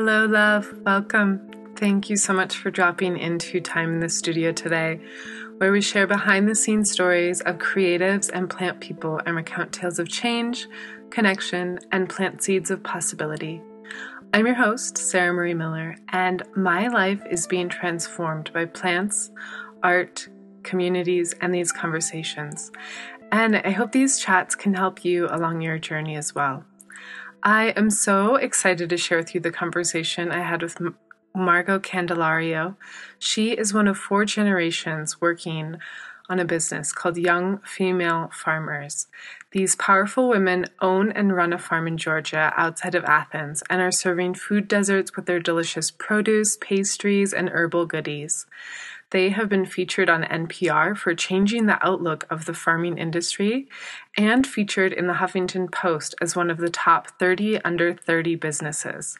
Hello, love. Welcome. Thank you so much for dropping into time in the studio today, where we share behind the scenes stories of creatives and plant people and recount tales of change, connection, and plant seeds of possibility. I'm your host, Sarah Marie Miller, and my life is being transformed by plants, art, communities, and these conversations. And I hope these chats can help you along your journey as well. I am so excited to share with you the conversation I had with Margot Candelario. She is one of four generations working on a business called Young Female Farmers. These powerful women own and run a farm in Georgia outside of Athens and are serving food deserts with their delicious produce, pastries, and herbal goodies. They have been featured on NPR for changing the outlook of the farming industry and featured in the Huffington Post as one of the top 30 under 30 businesses.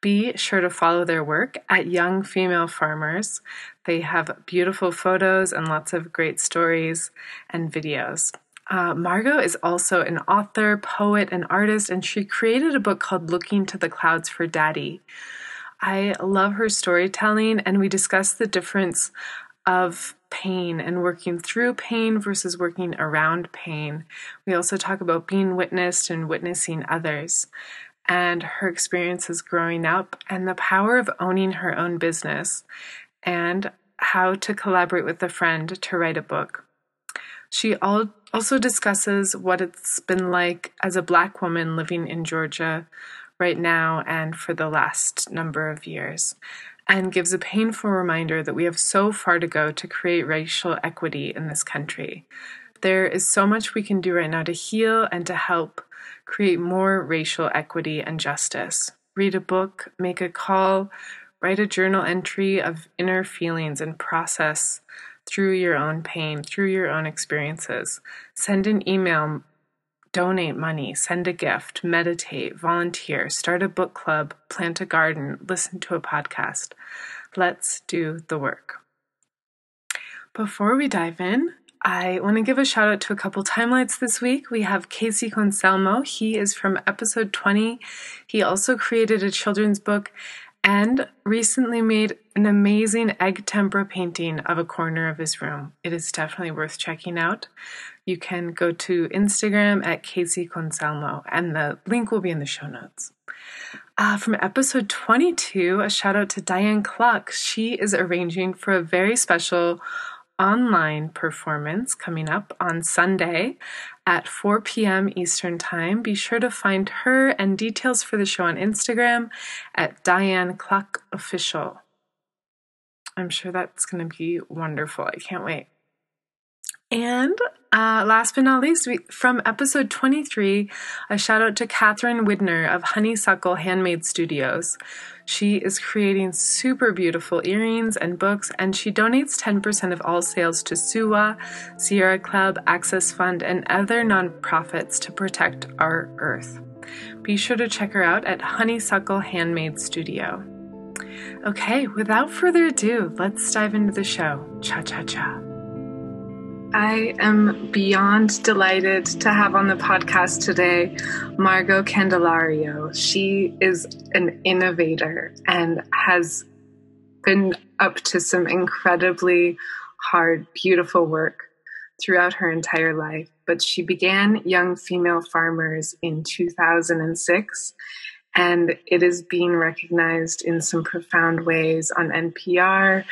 Be sure to follow their work at Young Female Farmers. They have beautiful photos and lots of great stories and videos. Uh, Margot is also an author, poet, and artist, and she created a book called Looking to the Clouds for Daddy. I love her storytelling, and we discuss the difference of pain and working through pain versus working around pain. We also talk about being witnessed and witnessing others, and her experiences growing up, and the power of owning her own business, and how to collaborate with a friend to write a book. She also discusses what it's been like as a Black woman living in Georgia right now and for the last number of years, and gives a painful reminder that we have so far to go to create racial equity in this country. There is so much we can do right now to heal and to help create more racial equity and justice. Read a book, make a call, write a journal entry of inner feelings and process through your own pain, through your own experiences. Send an email donate money, send a gift, meditate, volunteer, start a book club, plant a garden, listen to a podcast. Let's do the work. Before we dive in, I want to give a shout out to a couple timelights this week. We have Casey Conselmo. He is from episode 20. He also created a children's book and recently made an amazing egg tempera painting of a corner of his room. It is definitely worth checking out. You can go to Instagram at Casey Conselmo, and the link will be in the show notes. Uh, from episode 22, a shout out to Diane Cluck. She is arranging for a very special online performance coming up on Sunday at 4 p.m. Eastern Time. Be sure to find her and details for the show on Instagram at Diane Cluck Official. I'm sure that's going to be wonderful. I can't wait. And uh, last but not least, we, from episode 23, a shout out to Catherine Widner of Honeysuckle Handmade Studios. She is creating super beautiful earrings and books, and she donates 10% of all sales to SUWA, Sierra Club, Access Fund, and other nonprofits to protect our earth. Be sure to check her out at Honeysuckle Handmade Studio. Okay, without further ado, let's dive into the show. Cha cha cha. I am beyond delighted to have on the podcast today Margot Candelario. She is an innovator and has been up to some incredibly hard, beautiful work throughout her entire life. But she began Young Female Farmers in 2006, and it is being recognized in some profound ways on NPR.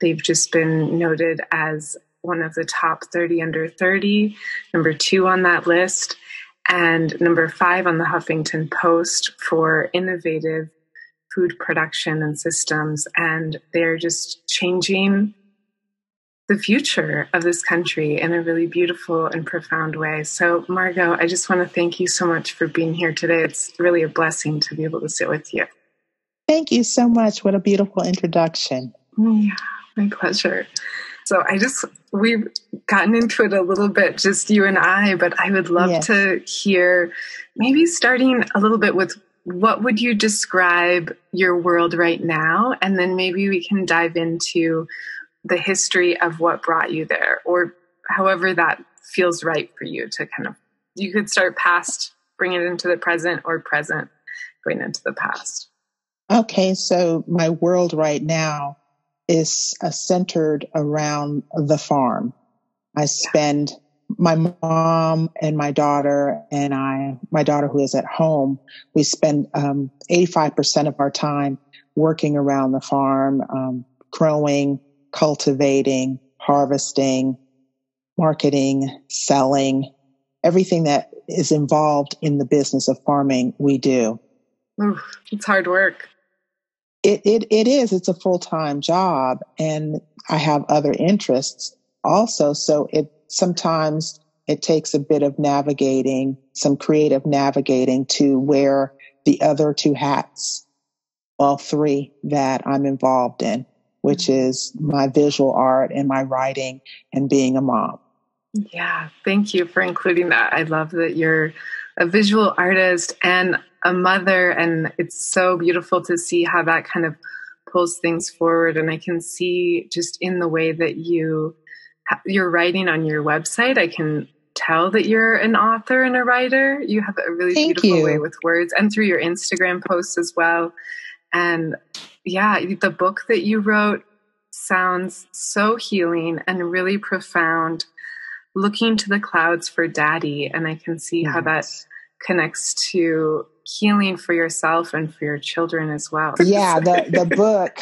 They've just been noted as one of the top 30 under 30, number two on that list, and number five on the Huffington Post for innovative food production and systems. And they're just changing the future of this country in a really beautiful and profound way. So, Margot, I just want to thank you so much for being here today. It's really a blessing to be able to sit with you. Thank you so much. What a beautiful introduction. Yeah, my pleasure. So I just, we've gotten into it a little bit, just you and I, but I would love yes. to hear maybe starting a little bit with what would you describe your world right now? And then maybe we can dive into the history of what brought you there or however that feels right for you to kind of, you could start past, bring it into the present or present, going into the past. Okay, so my world right now is uh, centered around the farm. I spend my mom and my daughter and I, my daughter who is at home, we spend um, 85% of our time working around the farm, um, growing, cultivating, harvesting, marketing, selling, everything that is involved in the business of farming, we do. It's hard work. It, it, it is. It's a full time job, and I have other interests also. So it sometimes it takes a bit of navigating, some creative navigating to wear the other two hats, well, three that I'm involved in, which mm-hmm. is my visual art and my writing and being a mom. Yeah, thank you for including that. I love that you're a visual artist and a mother, and it's so beautiful to see how that kind of pulls things forward. And I can see just in the way that you you're writing on your website, I can tell that you're an author and a writer. You have a really Thank beautiful you. way with words, and through your Instagram posts as well. And yeah, the book that you wrote sounds so healing and really profound looking to the clouds for daddy. And I can see how that connects to healing for yourself and for your children as well. Yeah, the, the book,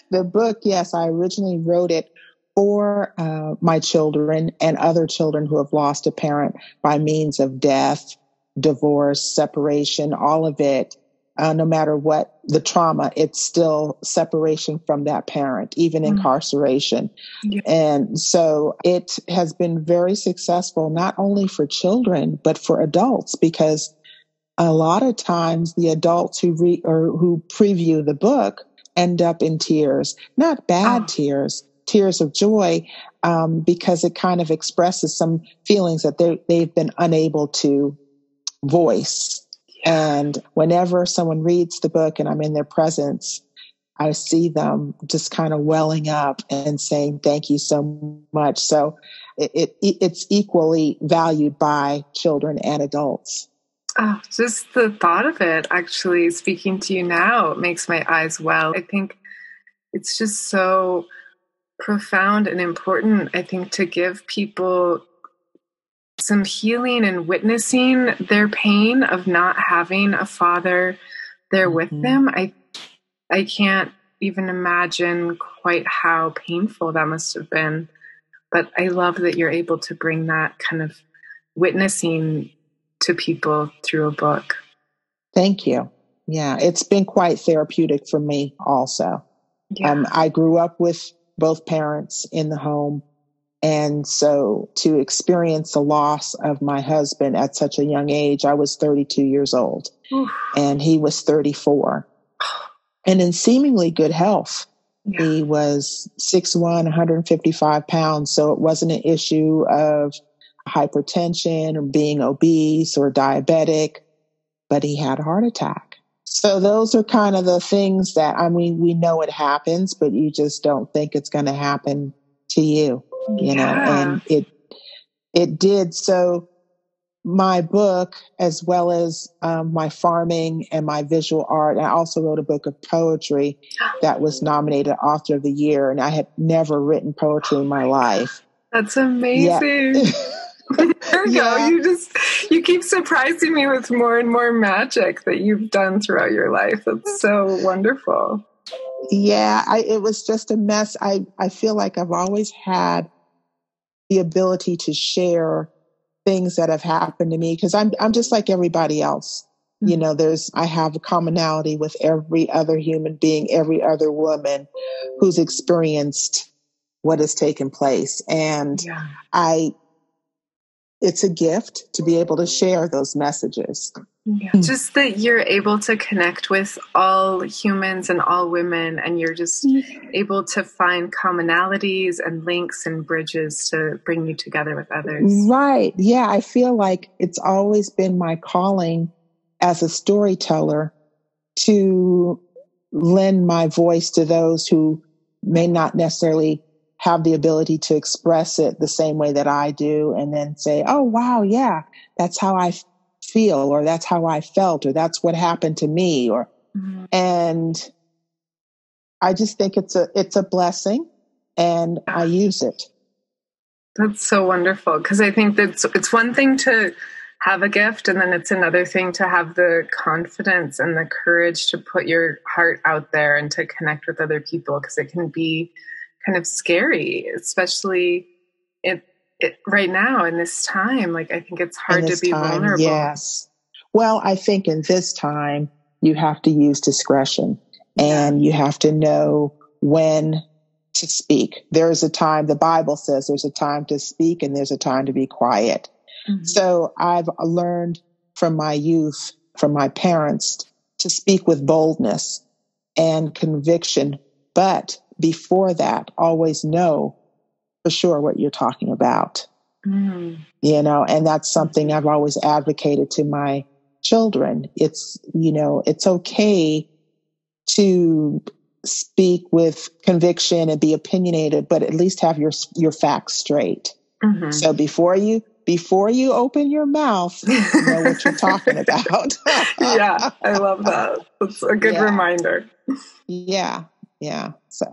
the book, yes, I originally wrote it for uh, my children and other children who have lost a parent by means of death, divorce, separation, all of it uh, no matter what the trauma, it's still separation from that parent, even mm-hmm. incarceration. Yeah. And so it has been very successful, not only for children, but for adults, because a lot of times the adults who read or who preview the book end up in tears, not bad oh. tears, tears of joy, um, because it kind of expresses some feelings that they've been unable to voice and whenever someone reads the book and I'm in their presence, I see them just kind of welling up and saying, thank you so much. So it, it it's equally valued by children and adults. Oh, just the thought of it actually speaking to you now makes my eyes well. I think it's just so profound and important, I think, to give people some healing and witnessing their pain of not having a father there with mm-hmm. them. I i can't even imagine quite how painful that must have been but i love that you're able to bring that kind of witnessing to people through a book. Thank you. Yeah it's been quite therapeutic for me also. Yeah. um, i grew up with both parents in the home and so to experience the loss of my husband at such a young age, I was 32 years old and he was 34 and in seemingly good health. Yeah. He was 6'1, 155 pounds. So it wasn't an issue of hypertension or being obese or diabetic, but he had a heart attack. So those are kind of the things that, I mean, we know it happens, but you just don't think it's going to happen to you you know, and it it did. So my book, as well as um, my farming and my visual art, I also wrote a book of poetry that was nominated Author of the Year, and I had never written poetry in my life. That's amazing. Yeah. there you yeah. go. You just you keep surprising me with more and more magic that you've done throughout your life. That's so wonderful. Yeah, I, it was just a mess. I I feel like I've always had the ability to share things that have happened to me because I'm I'm just like everybody else. Mm-hmm. You know, there's I have a commonality with every other human being, every other woman who's experienced what has taken place. And yeah. I it's a gift to be able to share those messages. Yeah. Hmm. Just that you're able to connect with all humans and all women, and you're just mm-hmm. able to find commonalities and links and bridges to bring you together with others. Right. Yeah. I feel like it's always been my calling as a storyteller to lend my voice to those who may not necessarily have the ability to express it the same way that I do and then say, oh, wow, yeah, that's how I feel, or that's how I felt, or that's what happened to me, or mm-hmm. and I just think it's a it's a blessing, and I use it. That's so wonderful because I think that it's one thing to have a gift, and then it's another thing to have the confidence and the courage to put your heart out there and to connect with other people because it can be kind of scary, especially it, it, right now in this time. Like I think it's hard to be time, vulnerable. Yes. Well, I think in this time you have to use discretion and you have to know when to speak. There's a time, the Bible says there's a time to speak and there's a time to be quiet. Mm-hmm. So I've learned from my youth, from my parents, to speak with boldness and conviction. But before that, always know for sure what you're talking about. Mm. You know, and that's something I've always advocated to my children. It's, you know, it's okay to speak with conviction and be opinionated, but at least have your your facts straight. Mm-hmm. So before you before you open your mouth, you know what you're talking about. yeah, I love that. That's a good yeah. reminder. Yeah, yeah. So,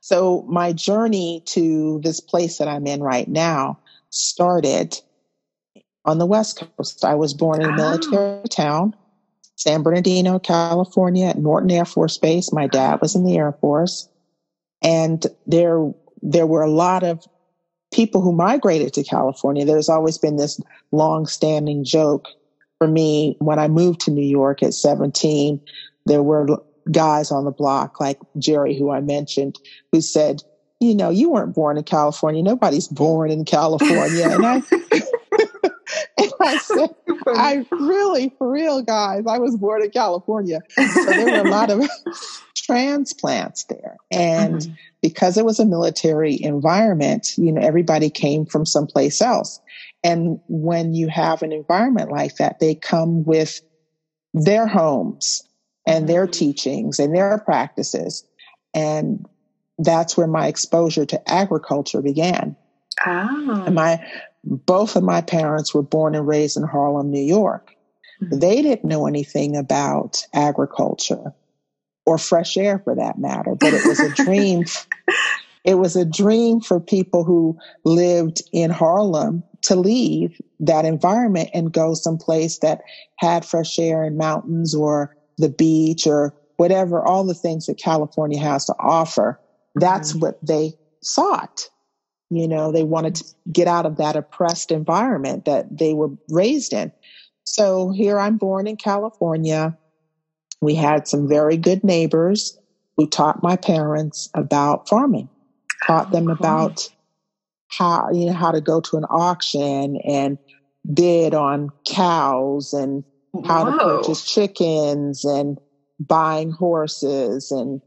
so my journey to this place that I'm in right now started on the West Coast. I was born in a ah. military oh. town San Bernardino, California, at Norton Air Force Base. My dad was in the Air Force. And there, there were a lot of people who migrated to California. There's always been this long standing joke for me when I moved to New York at 17. There were guys on the block like Jerry, who I mentioned, who said, you know, you weren't born in California. Nobody's born in California. And I, and I said, I really, for real, guys, I was born in California. So there were a lot of transplants there. And mm-hmm. because it was a military environment, you know, everybody came from someplace else. And when you have an environment like that, they come with their homes and their mm-hmm. teachings and their practices. And that's where my exposure to agriculture began. Oh. And my both of my parents were born and raised in Harlem, New York. Mm-hmm. They didn't know anything about agriculture or fresh air for that matter, but it was a dream. it was a dream for people who lived in Harlem to leave that environment and go someplace that had fresh air and mountains or the beach or whatever, all the things that California has to offer. That's mm-hmm. what they sought. You know, they wanted to get out of that oppressed environment that they were raised in. So here I'm born in California. We had some very good neighbors who taught my parents about farming, taught them about how, you know, how to go to an auction and bid on cows and how Whoa. to purchase chickens and buying horses and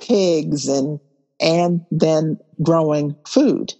pigs and and then growing food.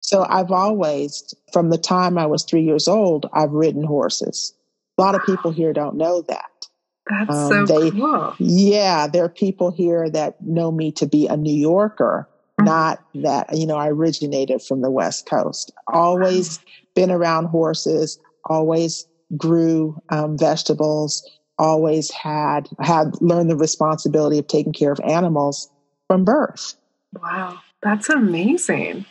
So I've always, from the time I was three years old, I've ridden horses. A lot of people here don't know that. That's um, so they, cool. Yeah, there are people here that know me to be a New Yorker, mm-hmm. not that, you know, I originated from the West Coast. Always been around horses, always grew um, vegetables, always had, had learned the responsibility of taking care of animals from birth. Wow, that's amazing.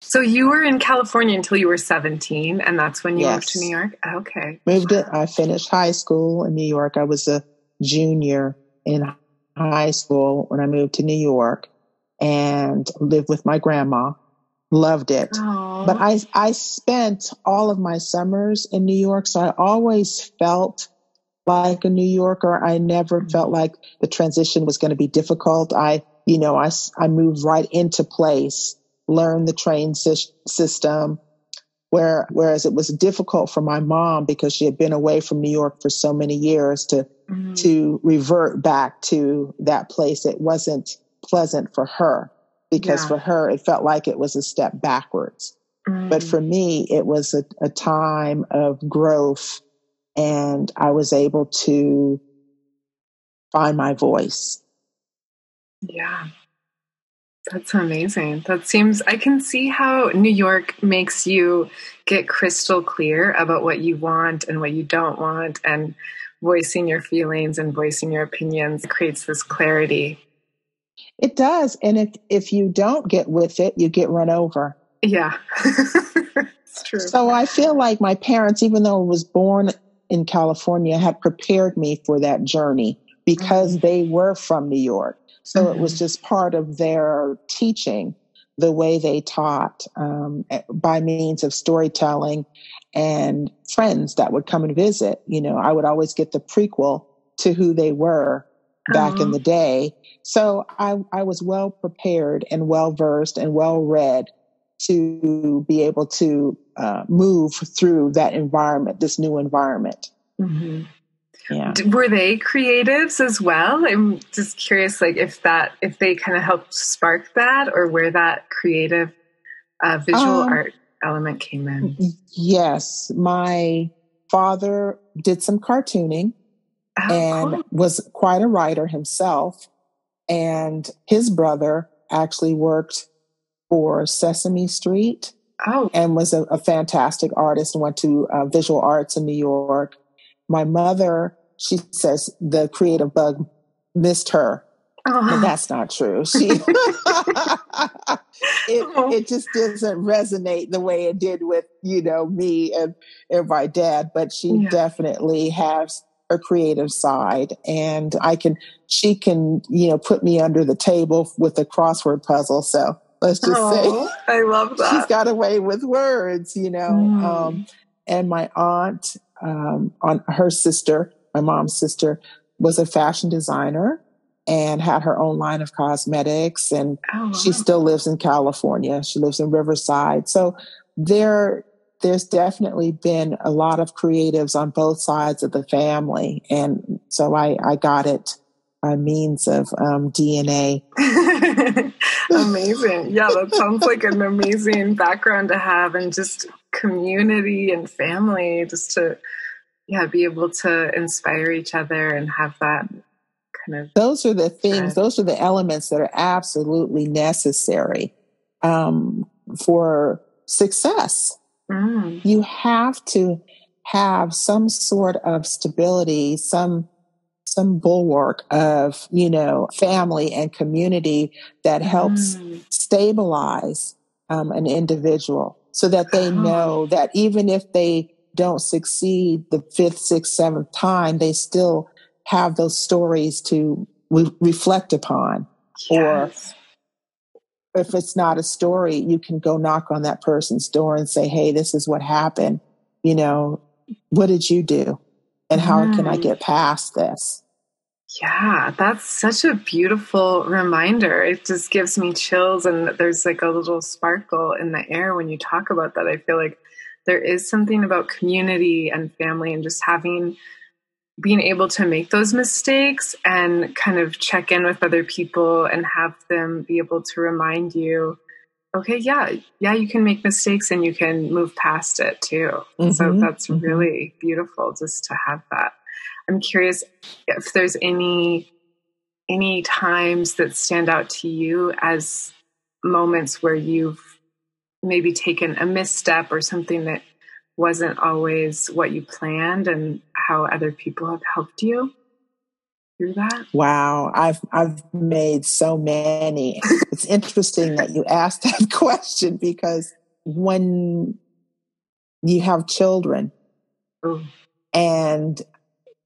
So you were in California until you were 17, and that's when you yes. moved to New York? Okay. Moved it. I finished high school in New York. I was a junior in high school when I moved to New York and lived with my grandma. Loved it. Aww. But I, I spent all of my summers in New York, so I always felt like a New Yorker. I never mm-hmm. felt like the transition was going to be difficult. I, you know, I, I moved right into place learned the train system. Where, whereas it was difficult for my mom because she had been away from New York for so many years to, mm-hmm. to revert back to that place. It wasn't pleasant for her because yeah. for her, it felt like it was a step backwards. Mm-hmm. But for me, it was a, a time of growth and I was able to find my voice. Yeah. That's amazing. That seems, I can see how New York makes you get crystal clear about what you want and what you don't want. And voicing your feelings and voicing your opinions creates this clarity. It does. And if, if you don't get with it, you get run over. Yeah. it's true. So I feel like my parents, even though I was born in California, had prepared me for that journey because mm-hmm. they were from New York. So mm-hmm. it was mm-hmm. just part of their teaching, the way they taught um, by means of storytelling and friends that would come and visit. You know, I would always get the prequel to who they were back in uh-huh. the day. So I, I was well prepared and well versed and well read to be able to uh, move through that environment, this new environment. Mm-hmm. Yeah. Were they creatives as well? I'm just curious, like if that, if they kind of helped spark that, or where that creative uh, visual um, art element came in. Yes, my father did some cartooning oh, and cool. was quite a writer himself, and his brother actually worked for Sesame Street. Oh. And was a, a fantastic artist and went to uh, visual arts in New York my mother, she says the creative bug missed her. But that's not true. She it, it just doesn't resonate the way it did with, you know, me and, and my dad, but she yeah. definitely has a creative side and I can she can, you know, put me under the table with a crossword puzzle. So let's just oh, say I love that. She's got a way with words, you know. Mm. Um, and my aunt um, on her sister, my mom's sister, was a fashion designer and had her own line of cosmetics and oh, wow. she still lives in California. She lives in Riverside. So there there's definitely been a lot of creatives on both sides of the family. And so I, I got it by means of um, DNA. amazing. Yeah, that sounds like an amazing background to have and just community and family just to yeah, be able to inspire each other and have that kind of Those are the things, those are the elements that are absolutely necessary um, for success. Mm. You have to have some sort of stability, some some bulwark of, you know, family and community that helps mm. stabilize um, an individual so that they oh. know that even if they don't succeed the fifth, sixth, seventh time, they still have those stories to re- reflect upon. Yes. If it's not a story, you can go knock on that person's door and say, Hey, this is what happened. You know, what did you do? And how can I mm. get past this? Yeah, that's such a beautiful reminder. It just gives me chills, and there's like a little sparkle in the air when you talk about that. I feel like there is something about community and family and just having being able to make those mistakes and kind of check in with other people and have them be able to remind you okay yeah yeah you can make mistakes and you can move past it too mm-hmm. so that's mm-hmm. really beautiful just to have that I'm curious if there's any any times that stand out to you as moments where you've maybe taken a misstep or something that wasn't always what you planned and how other people have helped you through that? Wow, I've I've made so many. it's interesting that you asked that question because when you have children Ooh. and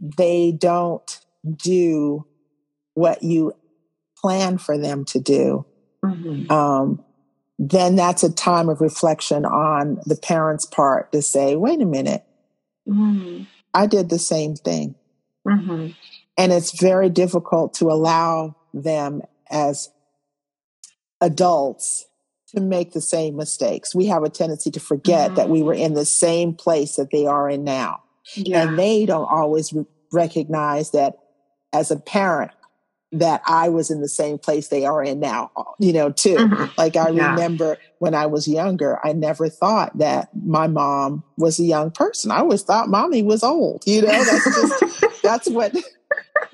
they don't do what you plan for them to do, mm-hmm. um, then that's a time of reflection on the parent's part to say, wait a minute, mm-hmm. I did the same thing. Mm-hmm. And it's very difficult to allow them as adults to make the same mistakes. We have a tendency to forget that we were mm-hmm. in the same place that they are in now. Yeah. And they don't always re- recognize that as a parent, that I was in the same place they are in now, you know, too. Mm-hmm. Like I yeah. remember when I was younger, I never thought that my mom was a young person. I always thought mommy was old, you know, that's just, that's what,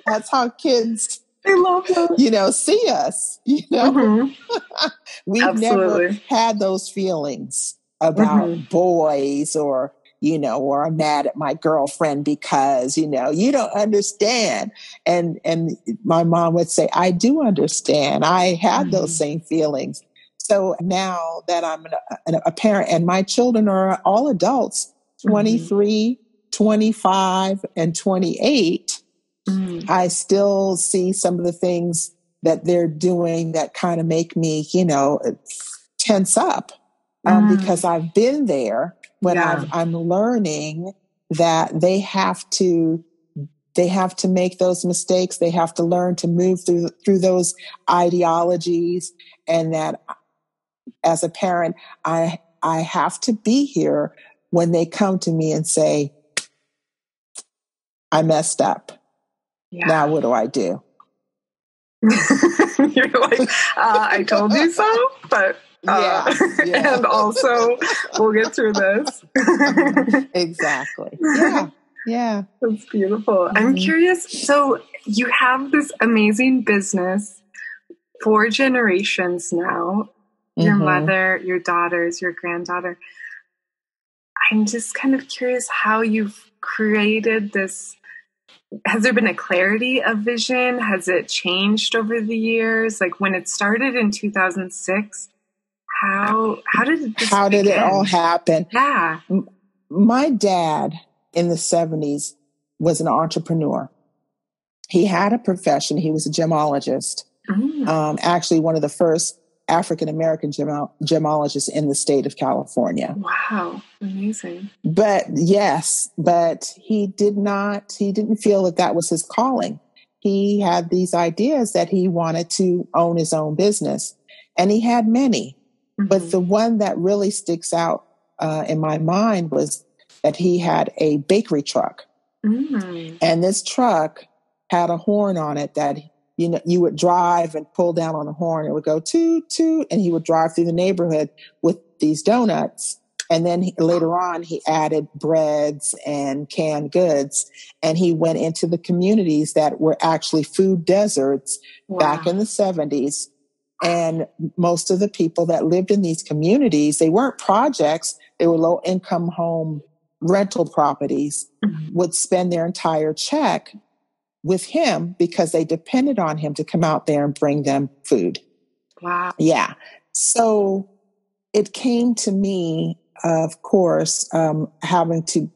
that's how kids I love that. You know, see us. You know, mm-hmm. we've Absolutely. never had those feelings about mm-hmm. boys or you know, or I'm mad at my girlfriend because, you know, you don't understand. And, and my mom would say, I do understand. I had mm-hmm. those same feelings. So now that I'm an, a parent and my children are all adults, mm-hmm. 23, mm-hmm. 25, and 28, mm-hmm. I still see some of the things that they're doing that kind of make me, you know, tense up um, mm. because I've been there when yeah. i am learning that they have to they have to make those mistakes they have to learn to move through through those ideologies and that as a parent i i have to be here when they come to me and say i messed up yeah. now what do i do you're like uh, i told you so but yeah, uh, yeah. and also we'll get through this. exactly. Yeah. Yeah. That's beautiful. Mm-hmm. I'm curious. So you have this amazing business four generations now. Your mm-hmm. mother, your daughters, your granddaughter. I'm just kind of curious how you've created this has there been a clarity of vision? Has it changed over the years? Like when it started in 2006, how how did how did it all happen? Yeah, my dad in the seventies was an entrepreneur. He had a profession. He was a gemologist. Mm. Um, actually, one of the first African American gemologists in the state of California. Wow, amazing. But yes, but he did not, he didn't feel that that was his calling. He had these ideas that he wanted to own his own business, and he had many. Mm-hmm. But the one that really sticks out uh, in my mind was that he had a bakery truck. Mm-hmm. And this truck had a horn on it that you know you would drive and pull down on the horn. It would go toot toot, and he would drive through the neighborhood with these donuts. And then he, later on, he added breads and canned goods, and he went into the communities that were actually food deserts wow. back in the seventies and most of the people that lived in these communities, they weren't projects, they were low income home rental properties, mm-hmm. would spend their entire check with him because they depended on him to come out there and bring them food. Wow. Yeah. So it came to me, of course, um, having to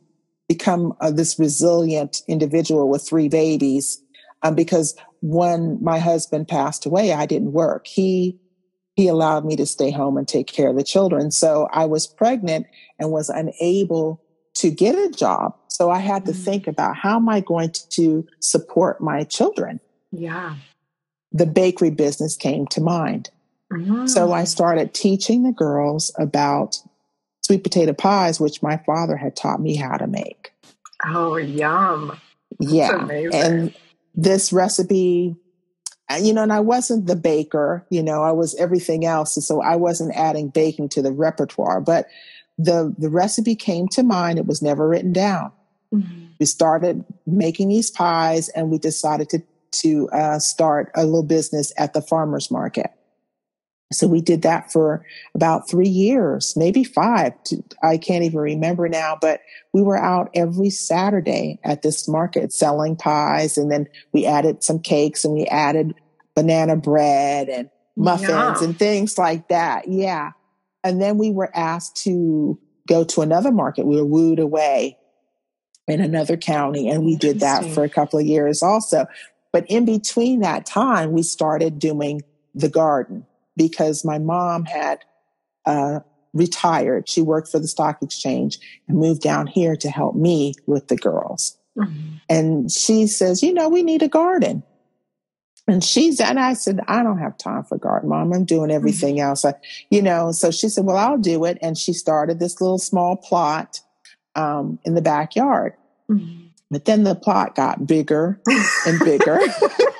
become uh, this resilient individual with three babies um, because when my husband passed away, I didn't work. He he allowed me to stay home and take care of the children. So I was pregnant and was unable to get a job. So I had to mm. think about how am I going to support my children? Yeah. The bakery business came to mind. Mm. So I started teaching the girls about sweet potato pies, which my father had taught me how to make. Oh, yum. That's yeah. Amazing. And this recipe you know, and I wasn't the baker, you know, I was everything else. so I wasn't adding baking to the repertoire, but the, the recipe came to mind. It was never written down. Mm-hmm. We started making these pies and we decided to, to uh, start a little business at the farmer's market. So we did that for about three years, maybe five. I can't even remember now, but we were out every Saturday at this market selling pies. And then we added some cakes and we added banana bread and muffins yeah. and things like that. Yeah. And then we were asked to go to another market. We were wooed away in another county and we did that for a couple of years also. But in between that time, we started doing the garden because my mom had uh, retired. She worked for the stock exchange and moved down here to help me with the girls. Mm-hmm. And she says, you know, we need a garden. And she's, and I said, I don't have time for garden, mom. I'm doing mm-hmm. everything mm-hmm. else. I, you know, so she said, well, I'll do it. And she started this little small plot um, in the backyard. Mm-hmm. But then the plot got bigger and bigger.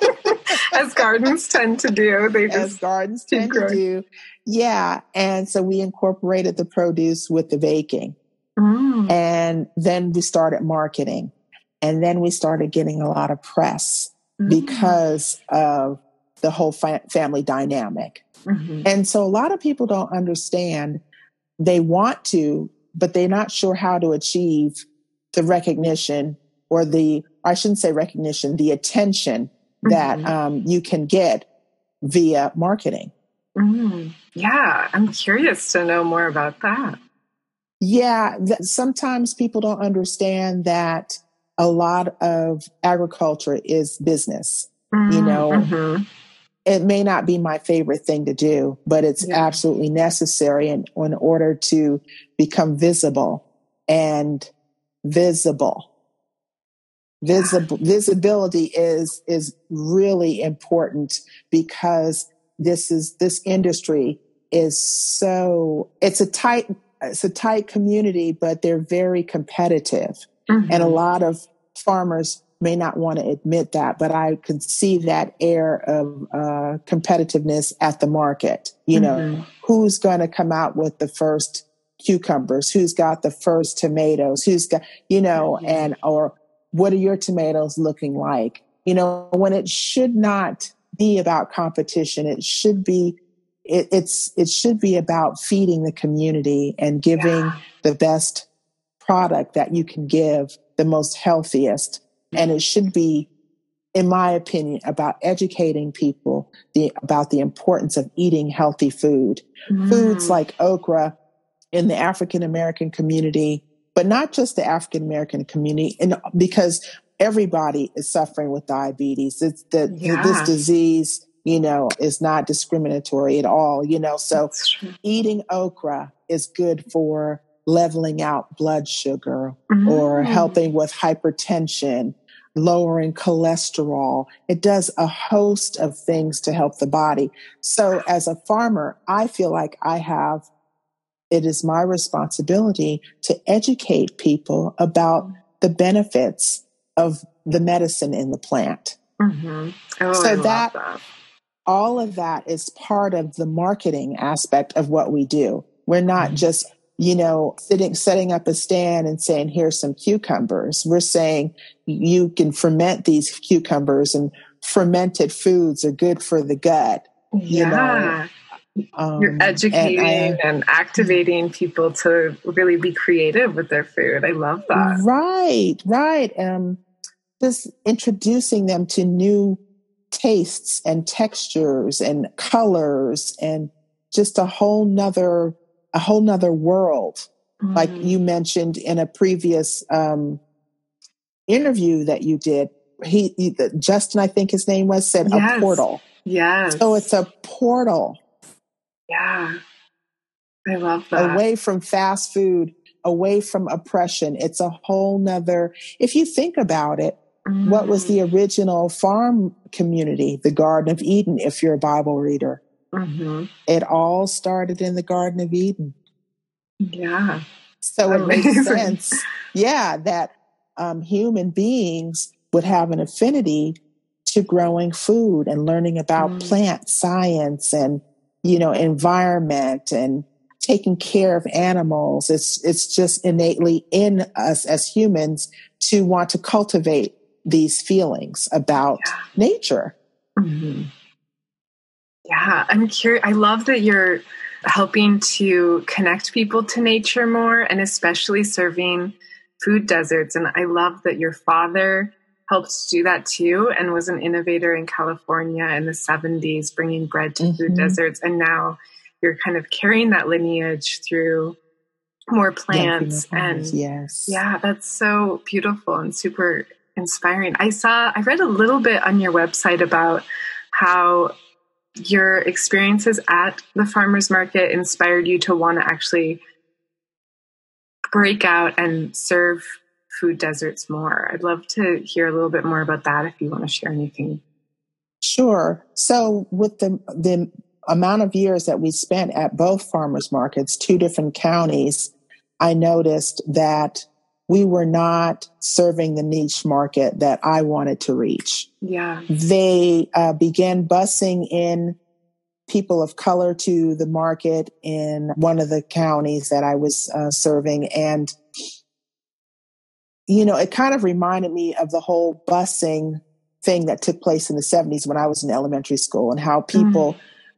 as gardens tend to do. They just as gardens tend to do. Yeah. And so we incorporated the produce with the baking. Mm. And then we started marketing. And then we started getting a lot of press mm. because of the whole fa- family dynamic. Mm-hmm. And so a lot of people don't understand. They want to, but they're not sure how to achieve the recognition or the, I shouldn't say recognition, the attention mm-hmm. that um, you can get via marketing. Mm, yeah, I'm curious to know more about that. Yeah, th- sometimes people don't understand that a lot of agriculture is business. Mm, you know, mm-hmm. it may not be my favorite thing to do, but it's yeah. absolutely necessary in, in order to become visible and visible. Visible visibility is is really important because this is this industry is so it's a tight it's a tight community, but they're very competitive. Mm-hmm. And a lot of farmers may not want to admit that, but I can see that air of uh, competitiveness at the market. You mm-hmm. know, who's going to come out with the first cucumbers? Who's got the first tomatoes? Who's got, you know, mm-hmm. and, or what are your tomatoes looking like? You know, when it should not be about competition, it should be it, it's it should be about feeding the community and giving yeah. the best product that you can give, the most healthiest, and it should be, in my opinion, about educating people the, about the importance of eating healthy food. Mm. Foods like okra in the African American community, but not just the African American community, and because everybody is suffering with diabetes. It's the, yeah. this disease you know, is not discriminatory at all, you know. So eating okra is good for leveling out blood sugar mm-hmm. or helping with hypertension, lowering cholesterol. It does a host of things to help the body. So as a farmer, I feel like I have it is my responsibility to educate people about the benefits of the medicine in the plant. Mm-hmm. Oh, so that, that all of that is part of the marketing aspect of what we do. We're not mm-hmm. just, you know, sitting, setting up a stand and saying, here's some cucumbers. We're saying you can ferment these cucumbers and fermented foods are good for the gut. You yeah. know, um, You're educating and, and, activating people to really be creative with their food. I love that. Right, right. Um, just introducing them to new tastes and textures and colors and just a whole nother a whole nother world mm-hmm. like you mentioned in a previous um, interview that you did he, he, justin i think his name was said yes. a portal yes so it's a portal yeah i love that away from fast food away from oppression it's a whole nother if you think about it Mm. What was the mm. original farm community? The Garden of Eden, if you're a Bible reader. Mm-hmm. It all started in the Garden of Eden. Yeah. So Amazing. it makes sense, yeah, that um, human beings would have an affinity to growing food and learning about mm. plant science and, you know, environment and taking care of animals. It's, it's just innately in us as humans to want to cultivate these feelings about yeah. nature. Mm-hmm. Yeah, I'm curious. I love that you're helping to connect people to nature more and especially serving food deserts. And I love that your father helped do that too and was an innovator in California in the 70s, bringing bread to mm-hmm. food deserts. And now you're kind of carrying that lineage through more plants. and yes. Yeah, that's so beautiful and super inspiring. I saw, I read a little bit on your website about how your experiences at the farmers market inspired you to want to actually break out and serve food deserts more. I'd love to hear a little bit more about that if you want to share anything. Sure. So with the the amount of years that we spent at both farmers markets, two different counties, I noticed that we were not serving the niche market that I wanted to reach. Yeah. They uh, began busing in people of color to the market in one of the counties that I was uh, serving. And, you know, it kind of reminded me of the whole busing thing that took place in the 70s when I was in elementary school and how people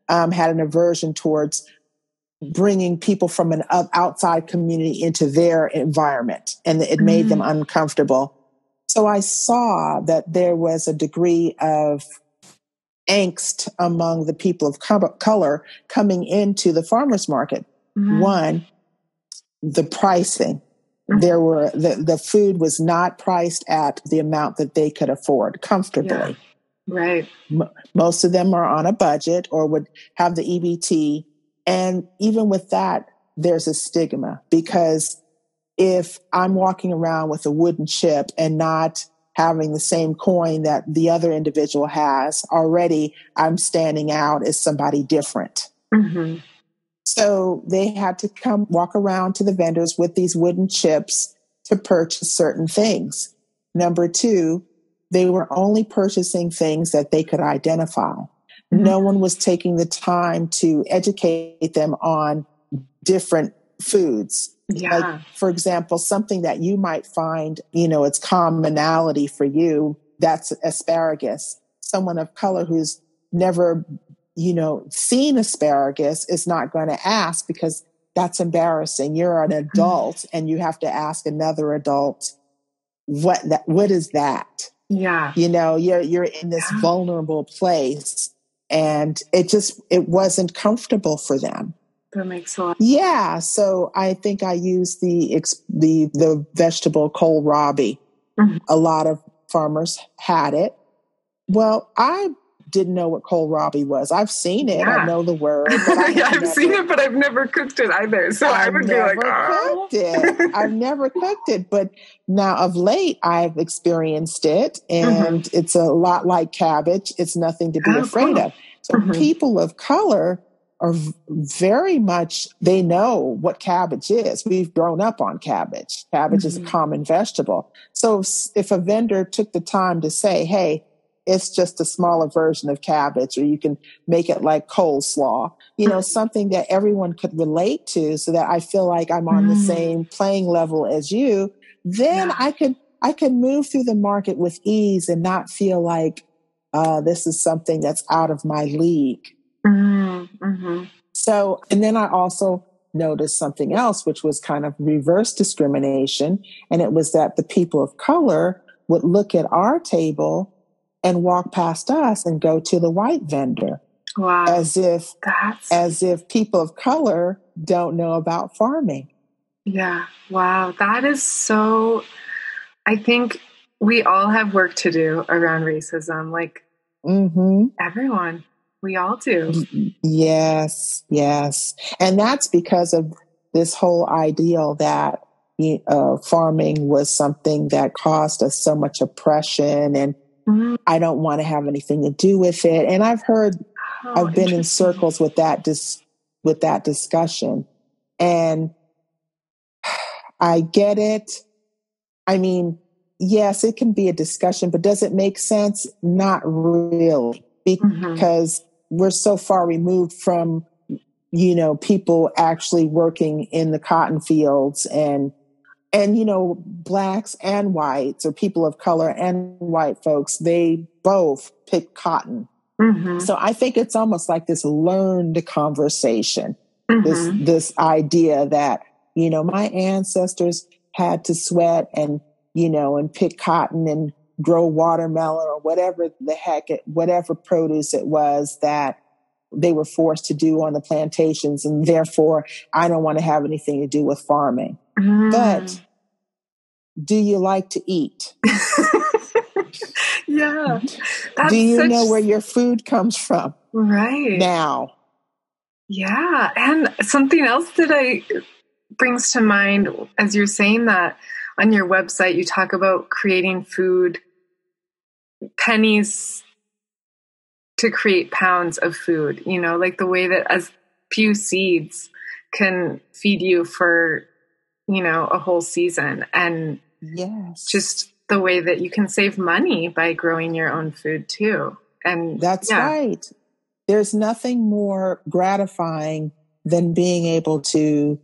mm. um, had an aversion towards bringing people from an outside community into their environment and it made mm. them uncomfortable. So I saw that there was a degree of angst among the people of color coming into the farmers market. Mm-hmm. One, the pricing. Mm-hmm. There were the, the food was not priced at the amount that they could afford comfortably. Yeah. Right. M- most of them are on a budget or would have the EBT. And even with that, there's a stigma because if I'm walking around with a wooden chip and not having the same coin that the other individual has, already I'm standing out as somebody different. Mm-hmm. So they had to come walk around to the vendors with these wooden chips to purchase certain things. Number two, they were only purchasing things that they could identify. Mm-hmm. No one was taking the time to educate them on different foods yeah. Like, for example, something that you might find, you know, it's commonality for you. That's asparagus. Someone of color who's never, you know, seen asparagus is not going to ask because that's embarrassing. You're an mm-hmm. adult and you have to ask another adult, what that, what is that? Yeah. You know, you're, you're in this yeah. vulnerable place and it just, it wasn't comfortable for them. That makes a lot. Yeah, so I think I use the the the vegetable kohlrabi. Mm-hmm. A lot of farmers had it. Well, I didn't know what kohlrabi was. I've seen it. Yeah. I know the word. I I've never, seen it, but I've never cooked it either. So I've I would be like, oh. cooked it. I've never cooked it, but now of late I've experienced it, and mm-hmm. it's a lot like cabbage. It's nothing to be oh, afraid cool. of. So mm-hmm. people of color are very much, they know what cabbage is. We've grown up on cabbage. Cabbage mm-hmm. is a mm-hmm. common vegetable. So if, if, a vendor took the time to say, hey, it's just a smaller version of cabbage, or you can make it like coleslaw, you know, something that everyone could relate to so that I feel like I'm on mm. the same playing level as you, then yeah. I could, I could move through the market with ease and not feel like, uh, this is something that's out of my league. Mm-hmm. mm-hmm. So, and then I also noticed something else, which was kind of reverse discrimination. And it was that the people of color would look at our table and walk past us and go to the white vendor. Wow. As if, That's... as if people of color don't know about farming. Yeah. Wow. That is so, I think we all have work to do around racism. Like mm-hmm. everyone. We all do. Yes, yes. And that's because of this whole ideal that uh, farming was something that caused us so much oppression and mm-hmm. I don't want to have anything to do with it. And I've heard, oh, I've been in circles with that, dis- with that discussion and I get it. I mean, yes, it can be a discussion, but does it make sense? Not really, mm-hmm. because we're so far removed from you know people actually working in the cotton fields and and you know blacks and whites or people of color and white folks they both pick cotton mm-hmm. so i think it's almost like this learned conversation mm-hmm. this this idea that you know my ancestors had to sweat and you know and pick cotton and grow watermelon or whatever the heck it, whatever produce it was that they were forced to do on the plantations. And therefore, I don't want to have anything to do with farming. Mm. But do you like to eat? yeah. do you such... know where your food comes from? Right. Now. Yeah. And something else that I brings to mind as you're saying that on your website, you talk about creating food pennies to create pounds of food, you know, like the way that as few seeds can feed you for, you know, a whole season. And yes, just the way that you can save money by growing your own food too. And that's yeah. right. There's nothing more gratifying than being able to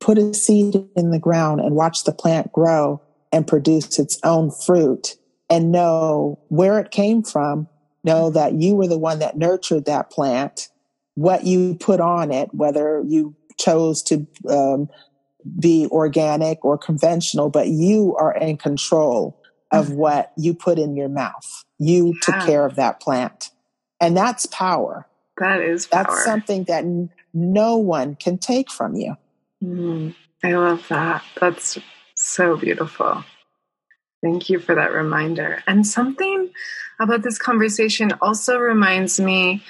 put a seed in the ground and watch the plant grow and produce its own fruit and know where it came from, know that you were the one that nurtured that plant, what you put on it, whether you chose to um, be organic or conventional, but you are in control of mm-hmm. what you put in your mouth. You took care of that plant. And that's power. That is power. That's something that n- no one can take from you. Mm, I love that. That's so beautiful. Thank you for that reminder. And something about this conversation also reminds me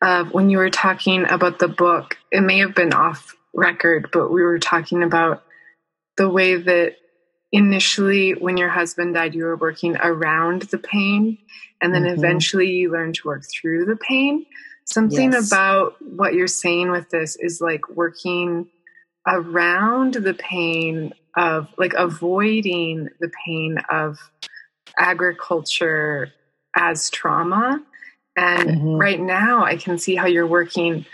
of when you were talking about the book. It may have been off record, but we were talking about the way that initially, when your husband died, you were working around the pain, and then mm-hmm. eventually you learned to work through the pain. Something yes. about what you're saying with this is like working around the pain of like avoiding the pain of agriculture as trauma. And mm-hmm. right now, I can see how you're working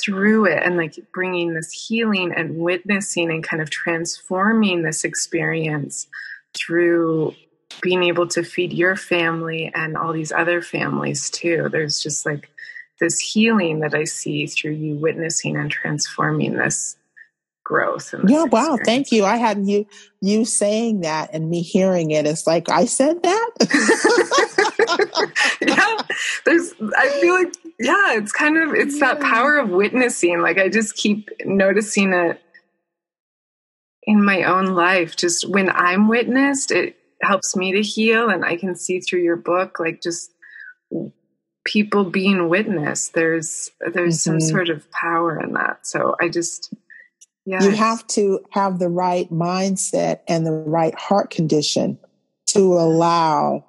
through it and like bringing this healing and witnessing and kind of transforming this experience through being able to feed your family and all these other families too. There's just like this healing that I see through you witnessing and transforming this growth. yeah, wow, experience. thank you. I had you you saying that and me hearing it. It's like I said that. yeah, there's. I feel like yeah, it's kind of it's yeah. that power of witnessing. Like I just keep noticing it in my own life. Just when I'm witnessed, it helps me to heal, and I can see through your book, like just people being witnessed. There's there's mm-hmm. some sort of power in that. So I just yeah You have to have the right mindset and the right heart condition to allow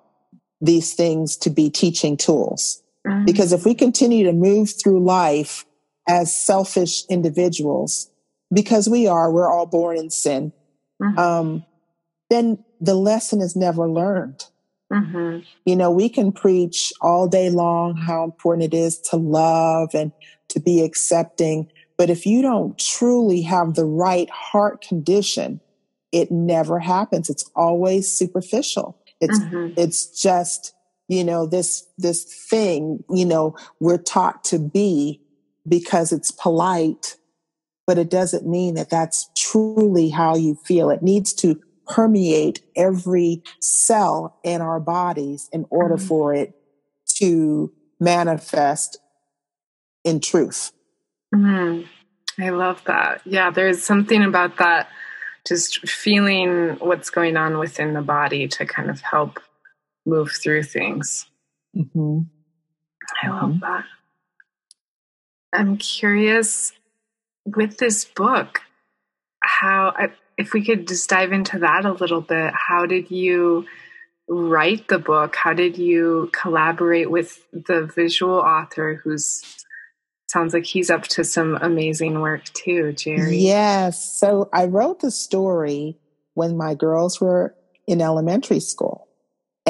these things to be teaching tools. Mm-hmm. Because if we continue to move through life as selfish individuals, because we are, we're all born in sin, mm-hmm. um, then the lesson is never learned. Mm-hmm. You know, we can preach all day long how important it is to love and to be accepting, but if you don't truly have the right heart condition, it never happens. It's always superficial. It's, mm-hmm. it's just, you know, this, this thing, you know, we're taught to be because it's polite, but it doesn't mean that that's truly how you feel. It needs to permeate every cell in our bodies in order mm-hmm. for it to manifest in truth. Mm, I love that. Yeah, there's something about that, just feeling what's going on within the body to kind of help move through things. Mm-hmm. I love mm-hmm. that. I'm curious with this book, how, if we could just dive into that a little bit, how did you write the book? How did you collaborate with the visual author who's sounds like he's up to some amazing work too, Jerry. Yes. So I wrote the story when my girls were in elementary school.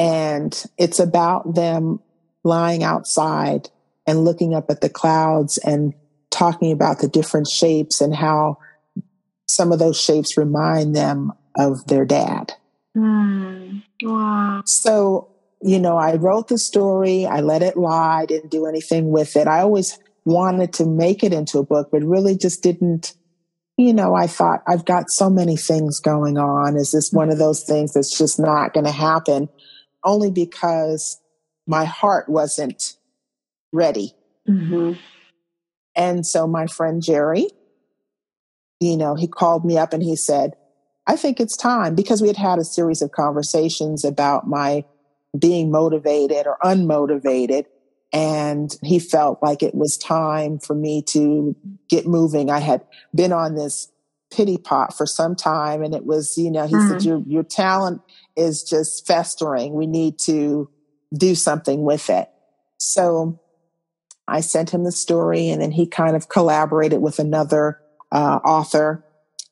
And it's about them lying outside and looking up at the clouds and talking about the different shapes and how some of those shapes remind them of their dad. Mm, wow. So, you know, I wrote the story, I let it lie, I didn't do anything with it. I always wanted to make it into a book, but really just didn't, you know, I thought I've got so many things going on. Is this one of those things that's just not going to happen? Only because my heart wasn't ready. Mm-hmm. And so my friend Jerry, you know, he called me up and he said, I think it's time because we had had a series of conversations about my being motivated or unmotivated. And he felt like it was time for me to get moving. I had been on this pity pot for some time and it was, you know, he mm-hmm. said, your, your talent is just festering. We need to do something with it. So I sent him the story and then he kind of collaborated with another uh, author,